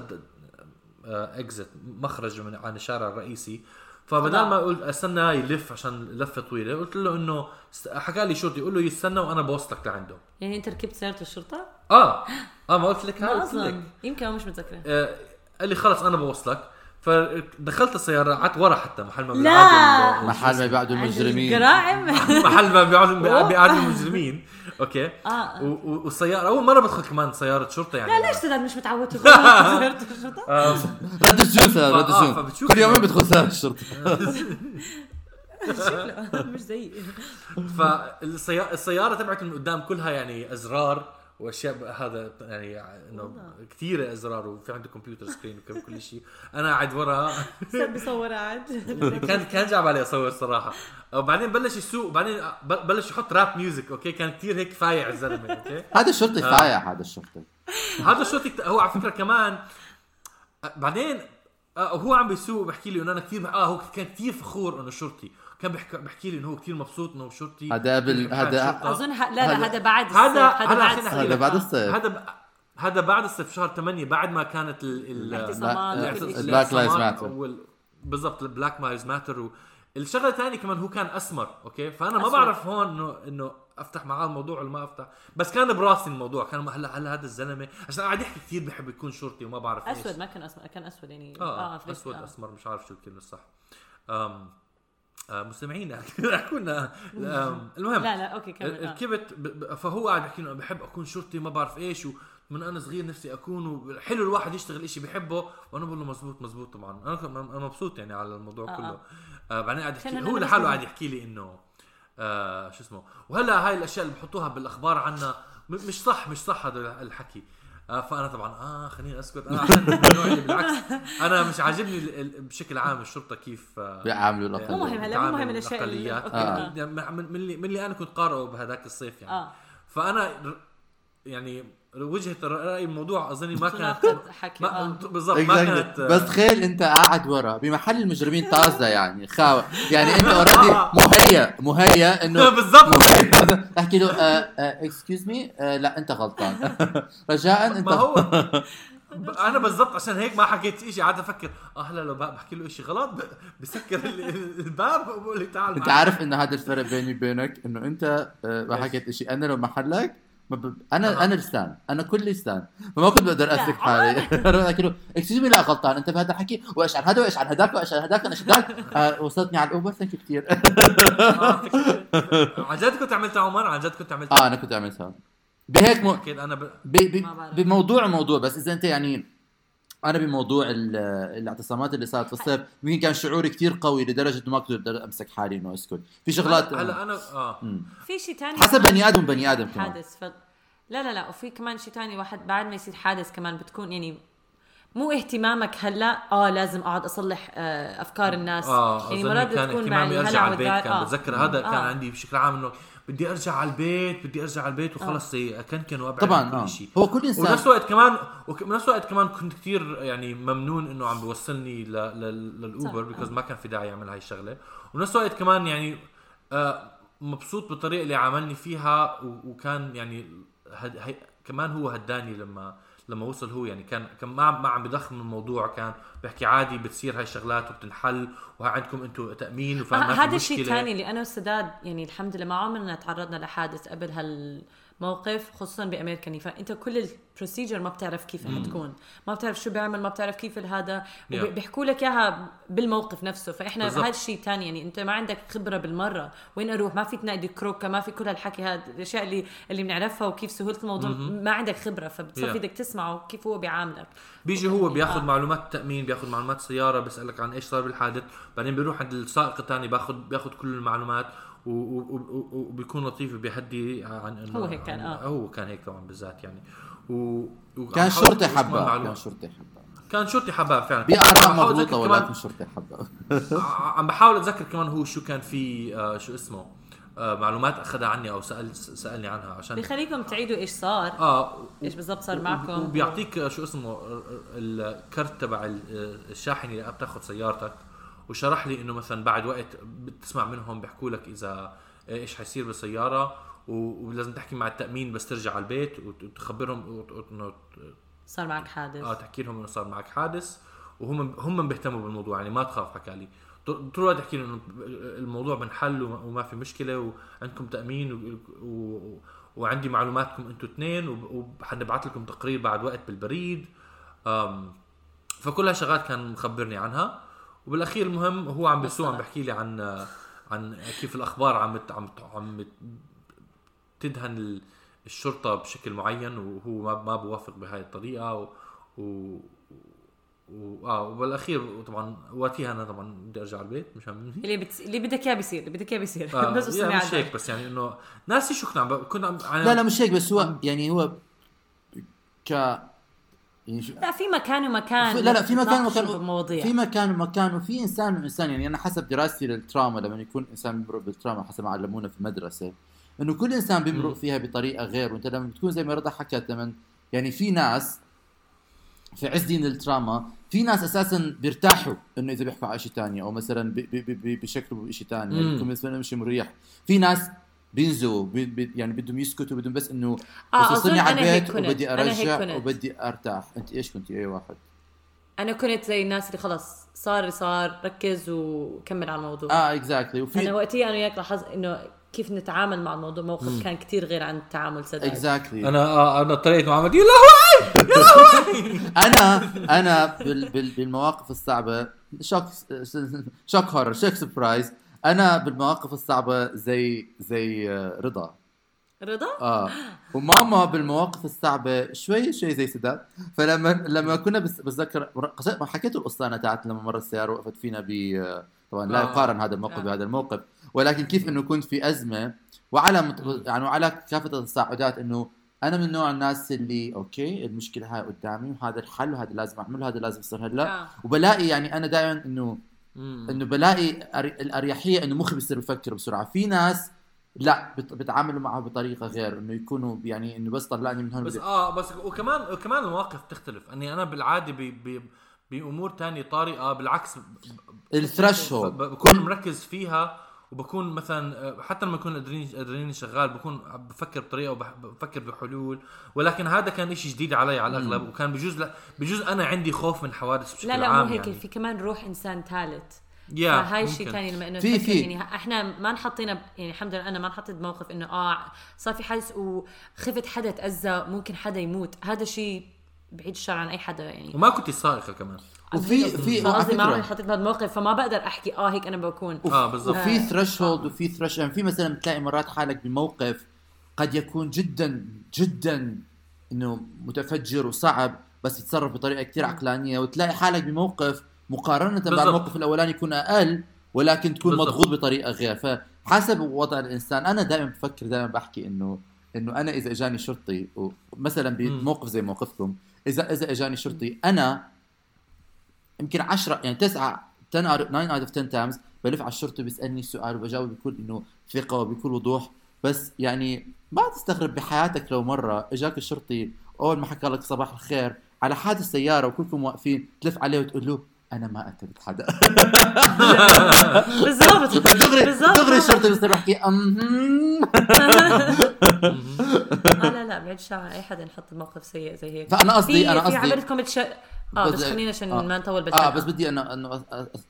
آه exit مخرج من عن الشارع الرئيسي. فبدل. ما قلت استنى يلف عشان لفة طويلة قلت له إنه حكى لي شرطي قول له يستنى وأنا بوصلك لعنده. يعني أنت ركبت سيارة الشرطة؟ آه. آه ما قلت لك هاي قلت لك. يمكن أنا مش متذكرة. آه، قال لي خلص أنا بوصلك. فدخلت السيارة قعدت ورا حتى محل ما. بيقعدوا محل ما يبعدوا المجرمين. جرائم محل ما بيقعدوا بيقعدوا المجرمين. أوكي. آه. والسيارة أول مرة بدخل كمان سيارة شرطة يعني. لا ليش سداد مش متعود تدخل سيارة الشرطه؟ آه، رد هذا، رد آه، الجوث فبتشوف كل يومين إنه- بدخل سيارة الشرطه شكله مش زيي. فالسياره السيارة تبعت من قدام كلها يعني أزرار. وأشياء هذا يعني إنه كثيرة أزرار وفي عنده computer screen وكل كل شيء. أنا قاعد ورا سد بيصور قاعد كان كان جاب علي أصور صراحة. وبعدين بلش يسوق. وبعدين ب- بلش يحط rap music okay؟ كان كثير هيك فايع الزلمة okay؟ هذا الشرطي فايع هذا الشرطي. هذا الشوط يكت- هو على فكرة كمان آه، بعدين آه، هو عم بيسوق بحكي لي إنه أنا كثير آه هو كان كثير فخور إنه شرطي. كان بحكي بحكي لي انه هو كثير مبسوط إنه شرطي هذا قبل- هذا-. أظن ه... لا لا هذا- بعد هذا هذا بعد الصيف هذا لك. بعد آه. الصيف. هذا ب... هذا بعد الصيف شهر 8 بعد ما كانت ال ال الاعتصامات لا، وكل ال- شيء. Black Lives الاعتصامات Matter. وال... بالضبط ال Black Lives Matter. الشغله الثانية كمان هو كان أسمر okay فأنا ما. بعرف هون انه إنه أفتح معاه الموضوع ولا ما أفتح بس كان براسي الموضوع كان هلا هلا هذا الزلمة عشان قاعد يحكي كثير بحب يكون شرطي وما بعرف إيش. اسود ما كان اسود كان أسود يعني آه, fresh، أسود آه. أسمر مش عارف شو الكلمة الصح أم آه مستمعين. احكوا لنا المهم لا لا أوكي كمل آه. ركبت ب- فهو قاعد يحكي إنه بحب أكون شرطي ما بعرف إيش ومن أنا صغير نفسي أكون وحلو الواحد يشتغل إشي بحبه وأنا بقول له مزبوط مزبوط طبعا. أنا مبسوط يعني على الموضوع آه، كله. آه. آه بعدين قاعد يحكي هو لحاله قاعد يحكي لي إنه آه شو اسمه. وهلأ هاي الأشياء اللي بحطوها بالأخبار عنا مش صح مش صح هذا الحكي. آه فأنا طبعا آه خليني أسكت. أنا عشان النوع اللي بالعكس أنا مش عاجبني ال- ال- بشكل عام الشرطة كيف آه بيعاملوا مو الأقلية مهم هلا مو مهم الأشياء آه. آه. يعني من من اللي من اللي أنا كنت قارئه بهذاك الصيف يعني. آه. فأنا يعني وجهة رأي الموضوع اظني ما كانت حكي ما آه. بالضبط ما كانت بس تخيل أنت قاعد ورا بمحل المجرمين طازة يعني خاوة يعني أنت already مهيأ مهيأ إنه بالضبط أحكي له excuse me لا أنت غلطان رجاء أنت ما هو أنا بالضبط عشان هيك ما حكيت شيء قاعد أفكر آه هلا لو بحكي له شيء غلط بسكر ال- الباب وبقول لي تعال أنت. عارف إنه هذا الفرق بيني وبينك إنه أنت آه، ما؟ حكيت شيء أنا لو محلك. أنا. أنا لسان. أنا كل لسان. فما كنت بقدر امسك حالي أنا له excuse me لا غلطان. أنت بهذا الحكي وايش عن هذا وايش عن هذاك وايش عن هذاك عن هذاك. آه، وصلتني على ال Uber. thank كثير. آه،. عن جد كنت عملتها عمر؟ عن جد كنت عملتها آه أنا كنت عملتها بهيك مو... أكيد أنا ب... ب... ب... بموضوع موضوع بس إذا أنت يعني أنا بموضوع ال- الاعتصامات اللي صارت في الصيف يمكن كان شعوري كثير قوي لدرجة إنه ما كنت أقدر أمسك حالي إنه أسكت في شغلات هلا أنا آه. في شيء ثاني حسب بني آدم بني آدم كمان حادث ف... لا لا لا وفي كمان شيء ثاني واحد بعد ما يصير حادث كمان بتكون يعني مو اهتمامك هلا آه لازم أقعد أصلح آه أفكار الناس آه يعني مرات كان بتكون مع الهلع على البيت والذعر كان آه. بتذكر هذا كان آه. عندي بشكل عام إنه بدي أرجع على البيت بدي أرجع على البيت وخلص اكنكن وابعد طبعا كل شيء هو كل انسان وبنفس الوقت كمان وبنفس الوقت كمان كنت كثير يعني ممنون إنه عم بيوصلني ل- ل- للأوبر. بيكوز ما كان في داعي يعمل هاي الشغلة. وبنفس الوقت كمان يعني آه مبسوط بالطريقة اللي عاملني فيها و- وكان يعني هد هي كمان هو هداني لما لما وصل هو يعني كان كان ما ما عم بضخم الموضوع كان بحكي عادي بتصير هاي الشغلات وبتنحل وها عندكم أنتم تأمين وفما في هذا الشيء. الثاني اللي أنا والسداد يعني الحمد لله ما عمرنا تعرضنا لحادث قبل هالموقف خصوصا بامريكاني فأنت كل البروسيجر ما بتعرف كيف حتكون. ما بتعرف شو بيعمل ما بتعرف كيف هذا Yeah. وبيحكوا لك إياها بالموقف نفسه. فإحنا. هذا الشيء الثاني يعني أنت ما عندك خبرة بالمرة. وين أروح؟ ما في تنادي كروكا ما في كل هالحكي. هذا الأشياء اللي اللي بنعرفها وكيف سهولة الموضوع. ما عندك خبرة. فبتصير Yeah. بدك تسمعه كيف هو بيعاملك. بيجي هو بياخذ آه. معلومات تأمين بياخذ معلومات سيارة بيسألك عن إيش صار بالحادث. بعدين بيروح عند السائق الثاني باخذ بياخذ كل المعلومات. وبيكون لطيف وبيهدي عن إنه هو هيك كان، آه. هو كان هيك طبعا بالذات يعني. و... كان شرطي حباب. كان شرطي حباب كان شرطي حباب فعلا. بآراء عم بحاول مغلوطة أتذكر ولكن كمان شرطي حباب عم بحاول أتذكر كمان هو شو كان في آه شو اسمه آه معلومات أخذها عني أو سال سألني عنها عشان بخليكم تعيدوا إيش صار؟ آه إيش بالضبط صار معكم؟ وبيعطيك شو اسمه الكرت تبع ال- الشاحن اللي بتاخذ سيارتك. وشرح لي إنه مثلا بعد وقت بتسمع منهم بيحكوا لك إذا إيش حيصير بالسيارة ولازم تحكي مع التأمين بس ترجع على البيت وت- وتخبرهم وت- وت- انه صار معك حادث. آه تحكي لهم إنه صار معك حادث وهم هم بيهتموا بالموضوع يعني ما تخاف حكى لي. طول الوقت تحكي إنه الموضوع بنحل وما في مشكلة وعندكم تأمين و... و... وعندي معلوماتكم أنتم اثنين وحنبعث لكم تقرير بعد وقت بالبريد. فكل هالشغلات كان مخبرني عنها. وبالأخير المهم هو عم بيسوق عم بحكي لي عن عن كيف الأخبار عم عم عم تدهن ال- الشرطة بشكل معين وهو ما ما بوافق بهاي الطريقة و, و... و... آه وبالأخير طبعا وقتها أنا طبعا بدي أرجع البيت مشان اللي بت... اللي بدك إياه بيصير اللي بدك إياه بيصير. آه بس يعني مش على هيك بس يعني إنه ناسي شو كنا عم ب- كنا عم لا لا مش هيك بس هو يعني هو ك يعني شو- لا في مكان ومكان لا لا في مكان ومكان. في مكان ومكان وفي إنسان وإنسان. يعني أنا حسب دراستي للتراما لما يكون إنسان بيمرق بالتراما حسب ما علمونا في المدرسة إنه كل إنسان بيمرق. فيها بطريقة غير. وأنت لما بتكون زي ما رضا حكت لما يعني في ناس في عز دين ال trauma في ناس أساسا بيرتاحوا إنه إذا بيحكوا على شيء ثاني أو مثلا بي- بي- بي- بيشكلوا بشيء ثاني يعني بالنسبة لهم شيء مريح. في ناس بينزوا بي بي يعني بدهم يسكتوا بدهم بس إنه آه، بس وصلني على البيت. وبدي أرجع. وبدي أرتاح. أنت إيش كنت؟ أي واحد. أنا كنت زي الناس اللي خلص صار اللي صار ركز وكمل على الموضوع. آه exactly وفي أنا وقتها أنا وياك لاحظت إنه كيف نتعامل مع الموضوع. موقف كان كتير غير عن التعامل سداد exactly أنا آه أنا طريقه معاملتي يا لهوي أنا أنا بال بال بالمواقف الصعبة shock shock horror shock surprise أنا بالمواقف الصعبة زي زي آه، رضا رضا آه وماما بالمواقف الصعبة شوي شوي زي سداد فلما لما كنا بس بتذكر حكيت القصة أنا تاعت لما مره السيارة وقفت فينا ب طبعا لا آه. يقارن هذا الموقف آه. بهذا الموقف ولكن كيف إنه كنت في أزمة وعلى مت... يعني وعلى كافة التصاعدات إنه أنا من نوع الناس اللي أوكي المشكلة هاي قدامي وهذا الحل وهذا لازم أعمله هذا لازم يصير هلا آه. وبلاقي يعني أنا دائما إنه. إنه بلاقي الأريحية إنه مخي بيصير بفكر بسرعة. في ناس لا بت- بتعاملوا معه بطريقة غير إنه يكونوا يعني إنه بس طلعني من هون بس بدي- آه بس وكمان وكمان المواقف تختلف. إني أنا بالعادة ب ب بأمور تانية طارئة بالعكس ال threshold ب- بكون مركز فيها وبكون مثلا حتى لما يكون ادرينالين شغال بكون بفكر بطريقة وبفكر بحلول ولكن هذا كان إشي جديد علي على الأغلب وكان بجوز لا بجوز أنا عندي خوف من حوادث بشكل لا لا عام مو هيك يعني. في كمان روح إنسان ثالث يا فهاي شيء ممكن. ثاني لما إنه في- في. يعني إحنا ما انحطينا ب- يعني الحمد لله أنا ما انحطيت بموقف إنه آه صار في حادث وخفت حدا تأذى ممكن حدا يموت هذا شيء بعيد الشر عن أي حدا يعني. وما كنت سائقه كمان. وفي في قصدي ما عمري حطيت بهذا الموقف فما بقدر أحكي آه هيك أنا بكون. آه بالضبط. وفي ثريشولد وفي ثريش يعني في مثلا بتلاقي مرات حالك بموقف قد يكون جدا جدا إنه متفجر وصعب بس تتصرف بطريقة كثير عقلانية وتلاقي حالك بموقف مقارنة بالضبط. بالموقف الأولاني يكون أقل ولكن تكون بالضبط. مضغوط بطريقة غير. فحسب وضع الإنسان أنا دائما بفكر دائما بحكي إنه إنه أنا إذا إجاني شرطي مثلا بموقف زي موقفكم اذا إذا إجاني شرطي. أنا يمكن 10 يعني 9 10 out- 9 out of 10 times بلف على الشرطي بيسالني سؤال وبجاوب بكل إنه ثقة وبكل وضوح. بس يعني ما تستغرب بحياتك لو مرة إجاك الشرطي أول ما حكى لك صباح الخير على حادث سيارة وكلكم واقفين تلف عليه وتقول له أنا ما قتلت حدا. بالضبط. دغري بالضبط. دغري الشرطي بصير يحكي أمم. آه لا لا بعيد الشر عن أي حدا نحط بموقف سيء زي هيك. فأنا قصدي في أنا في قصدي عبرتكم بتش... آه بس خلينا عشان آه. ما نطول آه بالحلقة بس بدي أنا انه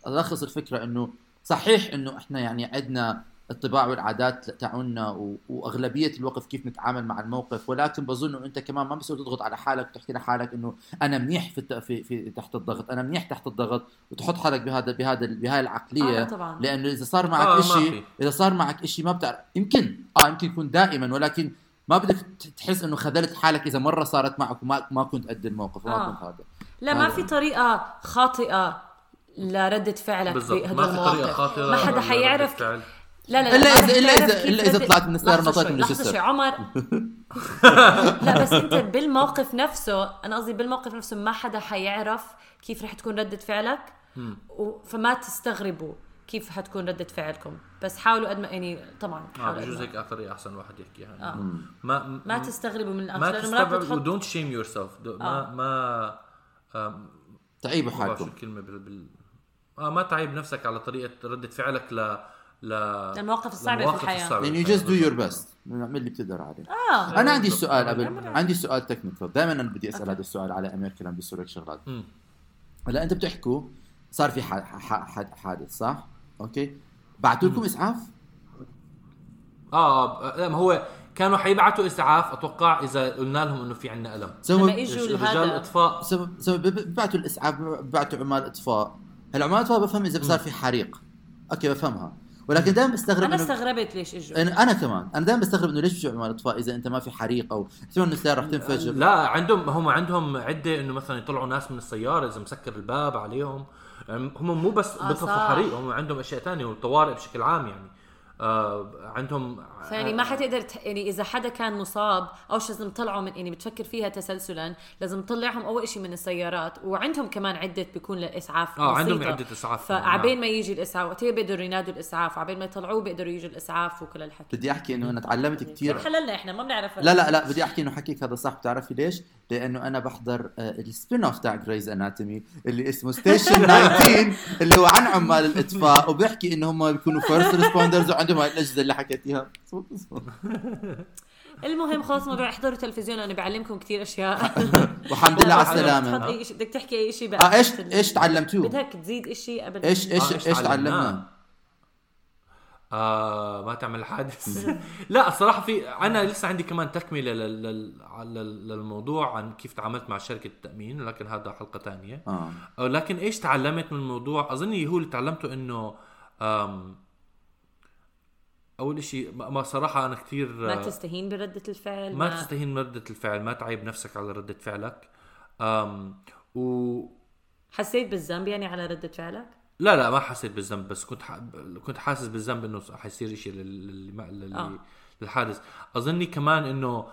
ألخص الفكرة إنه صحيح إنه إحنا يعني عندنا الطباع والعادات تاعنا و- وأغلبية الوقت كيف نتعامل مع الموقف ولكن بظن إنه أنت كمان ما بصير تضغط على حالك وتحكي لحالك إنه أنا منيح في, الت- في, في تحت الضغط أنا منيح تحت الضغط وتحط حالك بهذا بهذا بهاي العقلية آه، طبعاً. لأنه إذا صار معك آه، ما شيء. إذا صار معك شيء ما بتعرف يمكن آه يمكن يكون دائما ولكن ما بدك تحس إنه خذلت حالك إذا مرة صارت معك وما ما كنت قد الموقف وما آه. كنت هذا لا ما. في طريقة خاطئة لردة فعلك بهدول ما في طريقة المواقف ما حدا حيعرف فعل. لا لا إلا لا ما إذا- إلا حتعرف إذا- كيف إلا إذا ردة- طلعت من ونطيت شوي، من الجسر. شوي عمر. لا بس أنت بالموقف نفسه أنا قصدي بالموقف نفسه ما حدا حيعرف كيف رح تكون ردة فعلك فما تستغربوا كيف حتكون ردة فعلكم. بس حاولوا قد ما يعني طبعا آه حاولوا بجوز هيك طريقه أحسن واحد يحكيها آه. ما ما تستغربوا من الامر ما بتحط و don't shame yourself ما ما آم، تعيبوا ما بعرف شو حالكم. الكلمة بال, بال... آه ما تعيب نفسك على طريقة ردة فعلك ل ل المواقف الصعبة في للمواقف الحياة. الصعبة يعني في you just do الحياة. your best. اعمل اللي بتقدر عليه. آه. أنا عندي. سؤال قبل نعمل. عندي سؤال technical دائما أنا بدي أسأل هذا السؤال على أمريكا لما بيصيروا هيك شغلات. هلا انت بتحكوا صار في ح- ح- ح- حادث صح؟ okay. بعثوا لكم إسعاف؟ آه آه، لا ما هو كانوا حيبعتوا إسعاف أتوقع إذا قلنا لهم إنه في عندنا ألم. لما سووا إجوا رجال سووا سووا ببعتوا الإسعاف ببعتوا عمال أطفاء. هلا عمال أطفاء بفهم إذا صار في حريق. okay بفهمها. ولكن دائما بستغرب أنا استغربت ليش إجوا. أنا أنا كمان أنا دائما بستغرب إنه ليش بيجوا عمال اطفاء إذا أنت ما في حريق أو احتمال إنه السيارة رح تنفجر. لا عندهم هم عندهم عدة إنه مثلا يطلعوا ناس من السيارة إذا مسكر الباب عليهم. يعني هم مو بس آه، بيطفوا. حريق هم عندهم أشياء ثانية والطوارئ بشكل عام يعني. آه عندهم فيعني ما حتقدر ت... يعني إذا حدا كان مصاب أو شيء لازم تطلعه من يعني بتفكر فيها تسلسلا لازم تطلعهم أول شيء من السيارات. وعندهم كمان عدة بيكون للاسعاف آه عندهم. عدة إسعاف. فعبين ما يجي الإسعاف وقتها بيقدروا ينادوا الإسعاف وعبين ما يطلعوه بيقدروا يجوا الإسعاف وكل هالحكي. بدي أحكي إنه أنا تعلمت كثير حللنا إحنا ما بنعرف. لا لا لا بدي أحكي إنه حكيك هذا صح. بتعرفي ليش؟ لأنه أنا بحضر آه، ال spin off تاع Grey's Anatomy اللي اسمه Station 19 اللي هو عن عمال الإطفاء وبيحكي إنه هم بيكونوا first responders وعندهم هاي الأجهزة اللي حكيتيها المهم خلص موضوع احضروا تلفزيون أنا بعلمكم كثير أشياء. والحمد لله على السلامة. بدك تحكي أي شيء آه إيش إيش تعلمتوه؟ بدك تزيد شيء قبل إيش إيش آه، إيش تعلمناه؟ آه ما تعمل حادث. لا الصراحة في أنا لسه عندي كمان تكملة لل- لل- لل- للموضوع عن كيف تعاملت مع شركة التامين لكن هذا حلقة ثانية آه. أو لكن إيش تعلمت من الموضوع؟ أظني هو اللي تعلمته إنه آم، أول شيء ما ما صراحة أنا كثير ما تستهين بردة الفعل ما تستهين من ردة الفعل ما تعيب نفسك على ردة فعلك. أم و حسيت بالذنب يعني على ردة فعلك؟ لا لا ما حسيت بالذنب بس كنت ح... كنت حاسس بالذنب إنه حيصير شيء لل... لل... آه. للحادث. أظني كمان إنه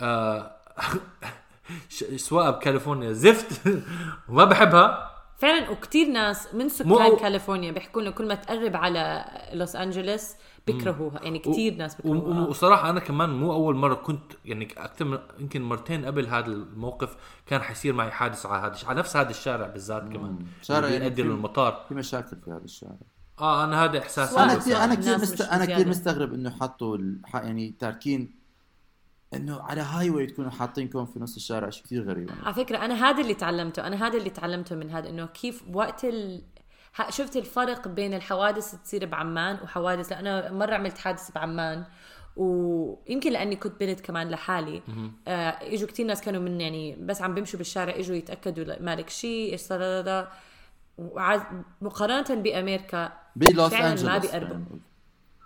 آه... سواقة بكاليفورنيا زفت. وما بحبها. فعلا وكثير ناس من سكان مو- كاليفورنيا بيحكوا لنا كل ما تقرب على لوس أنجلوس بيكرهوها. يعني كثير ناس و- بيكرهوها. وصراحة أنا كمان مو أول مرة كنت يعني أكثر من يمكن مرتين قبل هذا الموقف كان حيصير معي حادث على هذا على نفس هذا الشارع بالذات كمان. شارع شارع يعني للمطار. في مشاكل في هذا الشارع. آه أنا هذا إحساس سواء أنا هذا كثير. أنا كثير مست... أنا كثير. مستغرب إنه حطوا الح... يعني تاركين إنه على هاي واي تكونوا حاطينكم في نص الشارع شيء كثير غريب. على فكرة أنا هذا اللي تعلمته. أنا هذا اللي تعلمته من هذا إنه كيف وقت ال... شفت الفرق بين الحوادث تصير بعمان وحوادث لأنا مرة عملت حادث بعمان ويمكن لأني كنت بنت كمان لحالي. آه إجوا كثير ناس كانوا من يعني بس عم بيمشوا بالشارع إجوا يتأكدوا مالك شيء إيش صار مقارنة بأمريكا بلوس فعلاً ما أنجلوس. بيقربوا.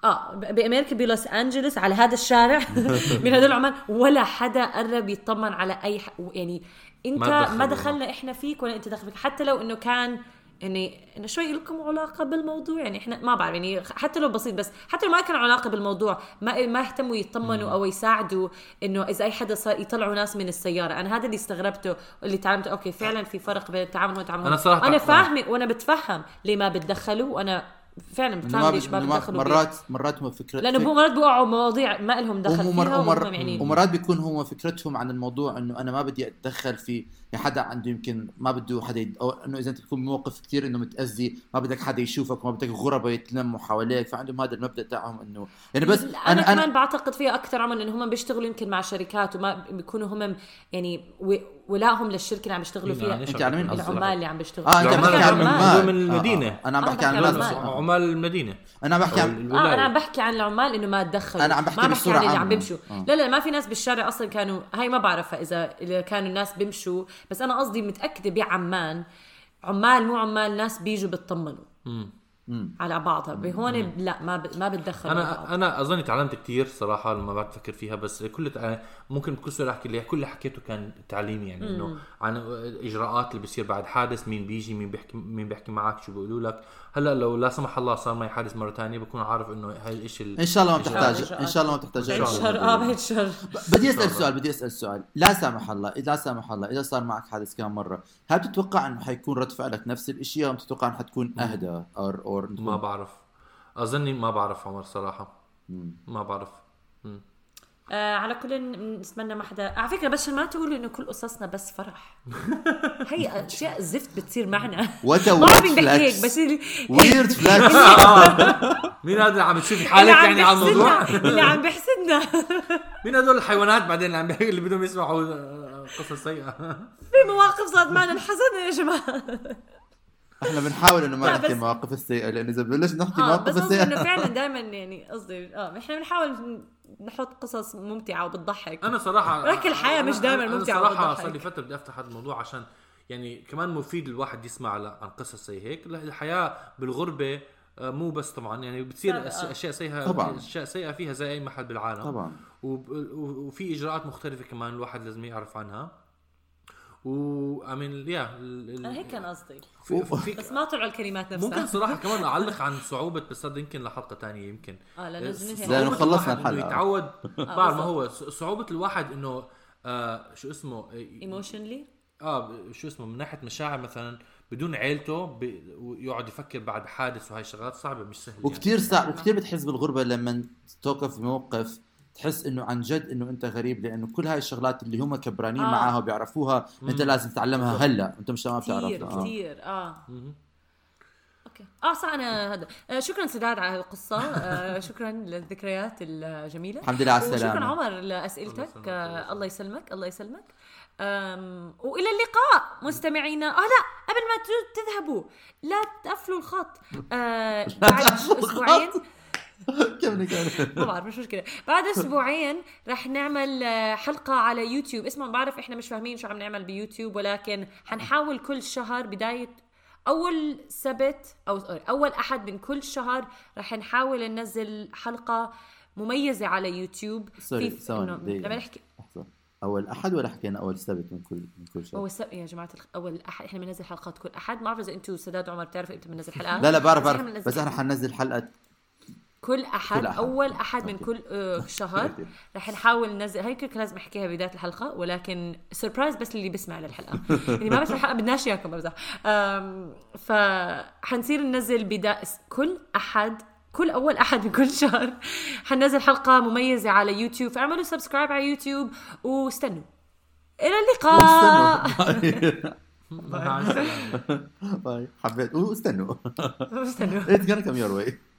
آه بأمريكا بلوس أنجلوس على هذا الشارع من هدول العمال ولا حدا قرب يطمن على أي ح... يعني أنت ما. ما دخلنا إحنا فيك ولا أنت دخل فيك. حتى لو إنه كان يعني إنه شوي لكم علاقة بالموضوع يعني إحنا ما بعرف يعني حتى لو بسيط بس حتى لو ما كان علاقة بالموضوع ما ما اهتموا يطمنوا أو يساعدوا إنه إذا أي حدا صار يطلعوا ناس من السيارة أنا هذا اللي استغربته اللي تعلمته أوكي فعلا في فرق بين التعامل والتعامل أنا هون. صراحة أنا فاهمة وأنا بتفهم ليه ما بتدخلوا وأنا فعلا بتفهم ليش. ما بتدخلوا. مرات مرات هم فكرة لأنه فك- مرات بيوقعوا مواضيع ما لهم دخل ومر... فيها ومر... وهم يعني ومرات بيكون هو فكرتهم عن الموضوع إنه أنا ما بدي أتدخل في يعني حدا عنده يمكن ما بده حدا يد... أو إنه إذا أنت تكون بموقف كثير إنه متأذي ما بدك حدا يشوفك ما بدك غرباء يتلموا حواليك فعندهم هذا المبدا تاعهم إنه يعني بس أنا, أنا كمان بعتقد فيها أكثر عمر إنه هم بيشتغلوا يمكن مع شركات وما بيكونوا هم يعني و- ولائهم للشركة اللي عم بيشتغلوا فيها يعني أنت على مين؟ العمال اللي عم بيشتغلوا آه أنت العمال بتحكي عن من- العمال من المدينة. آه. أنا عم بحكي عن بحكي العمال. عمال المدينة أنا بحكي أو عن آه. أنا عم بحكي عن العمال إنه ما تدخلوا أنا عم بحكي ما بحكي عن اللي عم. بيمشوا آه. لا لا ما في ناس بالشارع أصلا كانوا هاي ما بعرفها اذا إذا كانوا الناس بيمشوا بس أنا قصدي متأكدة بعمان عمال مو عمال ناس بيجوا بيطمنوا على بعضها. بهون لا ما ب... ما بتدخلوا بعض. أنا أنا أظن تعلمت كثير صراحة لما بعد أفكر فيها بس كل تع- ممكن بكل سؤال أحكي لي كل اللي حكيته كان تعليمي يعني إنه عن الاجراءات اللي بصير بعد حادث مين بيجي مين بيحكي مين بيحكي معك شو بيقولوا لك. هلا لو لا سمح الله صار معي حادث مرة ثانية بكون عارف إنه هاي الشيء ال- إن شاء الله ما. بتحتاج إن شاء الله ما بتحتاج بعيد الله. آه بعيد الشر بدي أسأل سؤال بدي أسأل سؤال. لا سامح الله لا سامح الله إذا صار معك حادث كم مرة؟ هل بتتوقع إنه حيكون رد فعلك نفس الشيء أو بتتوقع إنه حتكون أهدى أو ما بعرف. أظني ما بعرف عمر صراحة. ما بعرف. آه على كل نتمنى ما حدا على فكرة بس ما تقولوا إنه كل قصصنا بس فرح. هي أشياء زفت بتصير معنا. A ما بحكي هيك. بس اللي ويرد فلاكس مين هذا اللي عم اللي حالك يعني على الموضوع؟ اللي عم بيحسدنا. مين هدول الحيوانات بعدين اللي عم بيحكي اللي بدهم يسمعوا آه، قصص سيئة؟ في مواقف صارت معنا انحسدنا يا جماعة. إحنا بنحاول إنه ما نحكي المواقف السيئة لأن إذا بلشنا نحكي آه مواقف بس قصدي إنه السيئه فعلا دائما يعني قصدي آه إحنا بنحاول نحط قصص ممتعة وبتضحك أنا صراحة ولكن الحياة مش دايماً أنا ممتعة صراحة. صار لي فترة بدي أفتح هذا الموضوع عشان يعني كمان مفيد الواحد يسمع على عن قصص زي هيك الحياة بالغربة آه، مو بس طبعا يعني بتصير آه. اشياء سيئه طبعاً. أشياء سيئة فيها زي أي محل بالعالم طبعا وفي إجراءات مختلفة كمان الواحد لازم يعرف عنها و امين يا ال- هيك كان قصدي. في بس ما طلعوا الكلمات نفسها. ممكن صراحة كمان أعلق عن صعوبة بس هذا يمكن لحلقة تانية يمكن. آه لأنه لأنه صعوبة خلصنا الحلقة. يتعود. بعرف ما. هو ص- صعوبة الواحد إنه آه شو اسمه ايموشنلي آه ب- شو اسمه من ناحية مشاعر مثلا بدون عيلته ويقعد يفكر بعد حادث وهي شغلات صعبة مش سهلة وكثير صعب وكثير بتحس بالغربة لما توقف بموقف تحس إنه عن جد إنه أنت غريب لأنه كل هاي الشغلات اللي هم كبرانين آه. معاها وبيعرفوها أنت لازم تتعلمها هلأ أنت مش ما كثير بتعرف آه. كثير آه. okay. آه صح أنا هذا. آه شكرا سداد على القصة آه شكرا للذكريات الجميلة. الحمد لله على وشكرا السلامة. عمر لأسئلتك. آه الله الله يسلمك الله يسلمك. أم وإلى اللقاء مستمعينا. آه لا قبل ما ت- تذهبوا لا تقفلوا الخط. آه بعد أسبوعين. كيف نكمل؟ ما بعرف مش مشكلة. بعد أسبوعين رح نعمل آه، حلقة على يوتيوب. اسمع بعرف إحنا مش فاهمين شو عم نعمل بيوتيوب ولكن حنحاول كل شهر بداية أول سبت أو أول أحد من كل شهر رح نحاول ننزل حلقة مميزة على يوتيوب. sorry ثواني. لما نحكي. أول أحد ولا حكينا أول سبت من كل من كل شيء أول سبت يا جماعة الخ- أول أحد. إحنا بننزل حلقات كل أحد. ما بعرف إذا أنتم سداد عمر بتعرفوا إمتى بننزل حلقات لا لا بعرف بعرف. بس إحنا حننزل حلقة كل احد, كل أحد. أول أحد من كل آه، شهر رح نحاول ننزل هي كنت لازم أحكيها بدايه الحلقة ولكن surprise بس اللي بيسمع للحلقة. يعني ما بس الحلقة بدناش إياكم بمزح فحنصير ننزل بدا كل أحد كل أول أحد من كل شهر حننزل حلقة مميزة على يوتيوب. فاعملوا subscribe على يوتيوب واستنوا. إلى اللقاء. bye. حبيت. واستنوا. استنوا it's gonna come your way.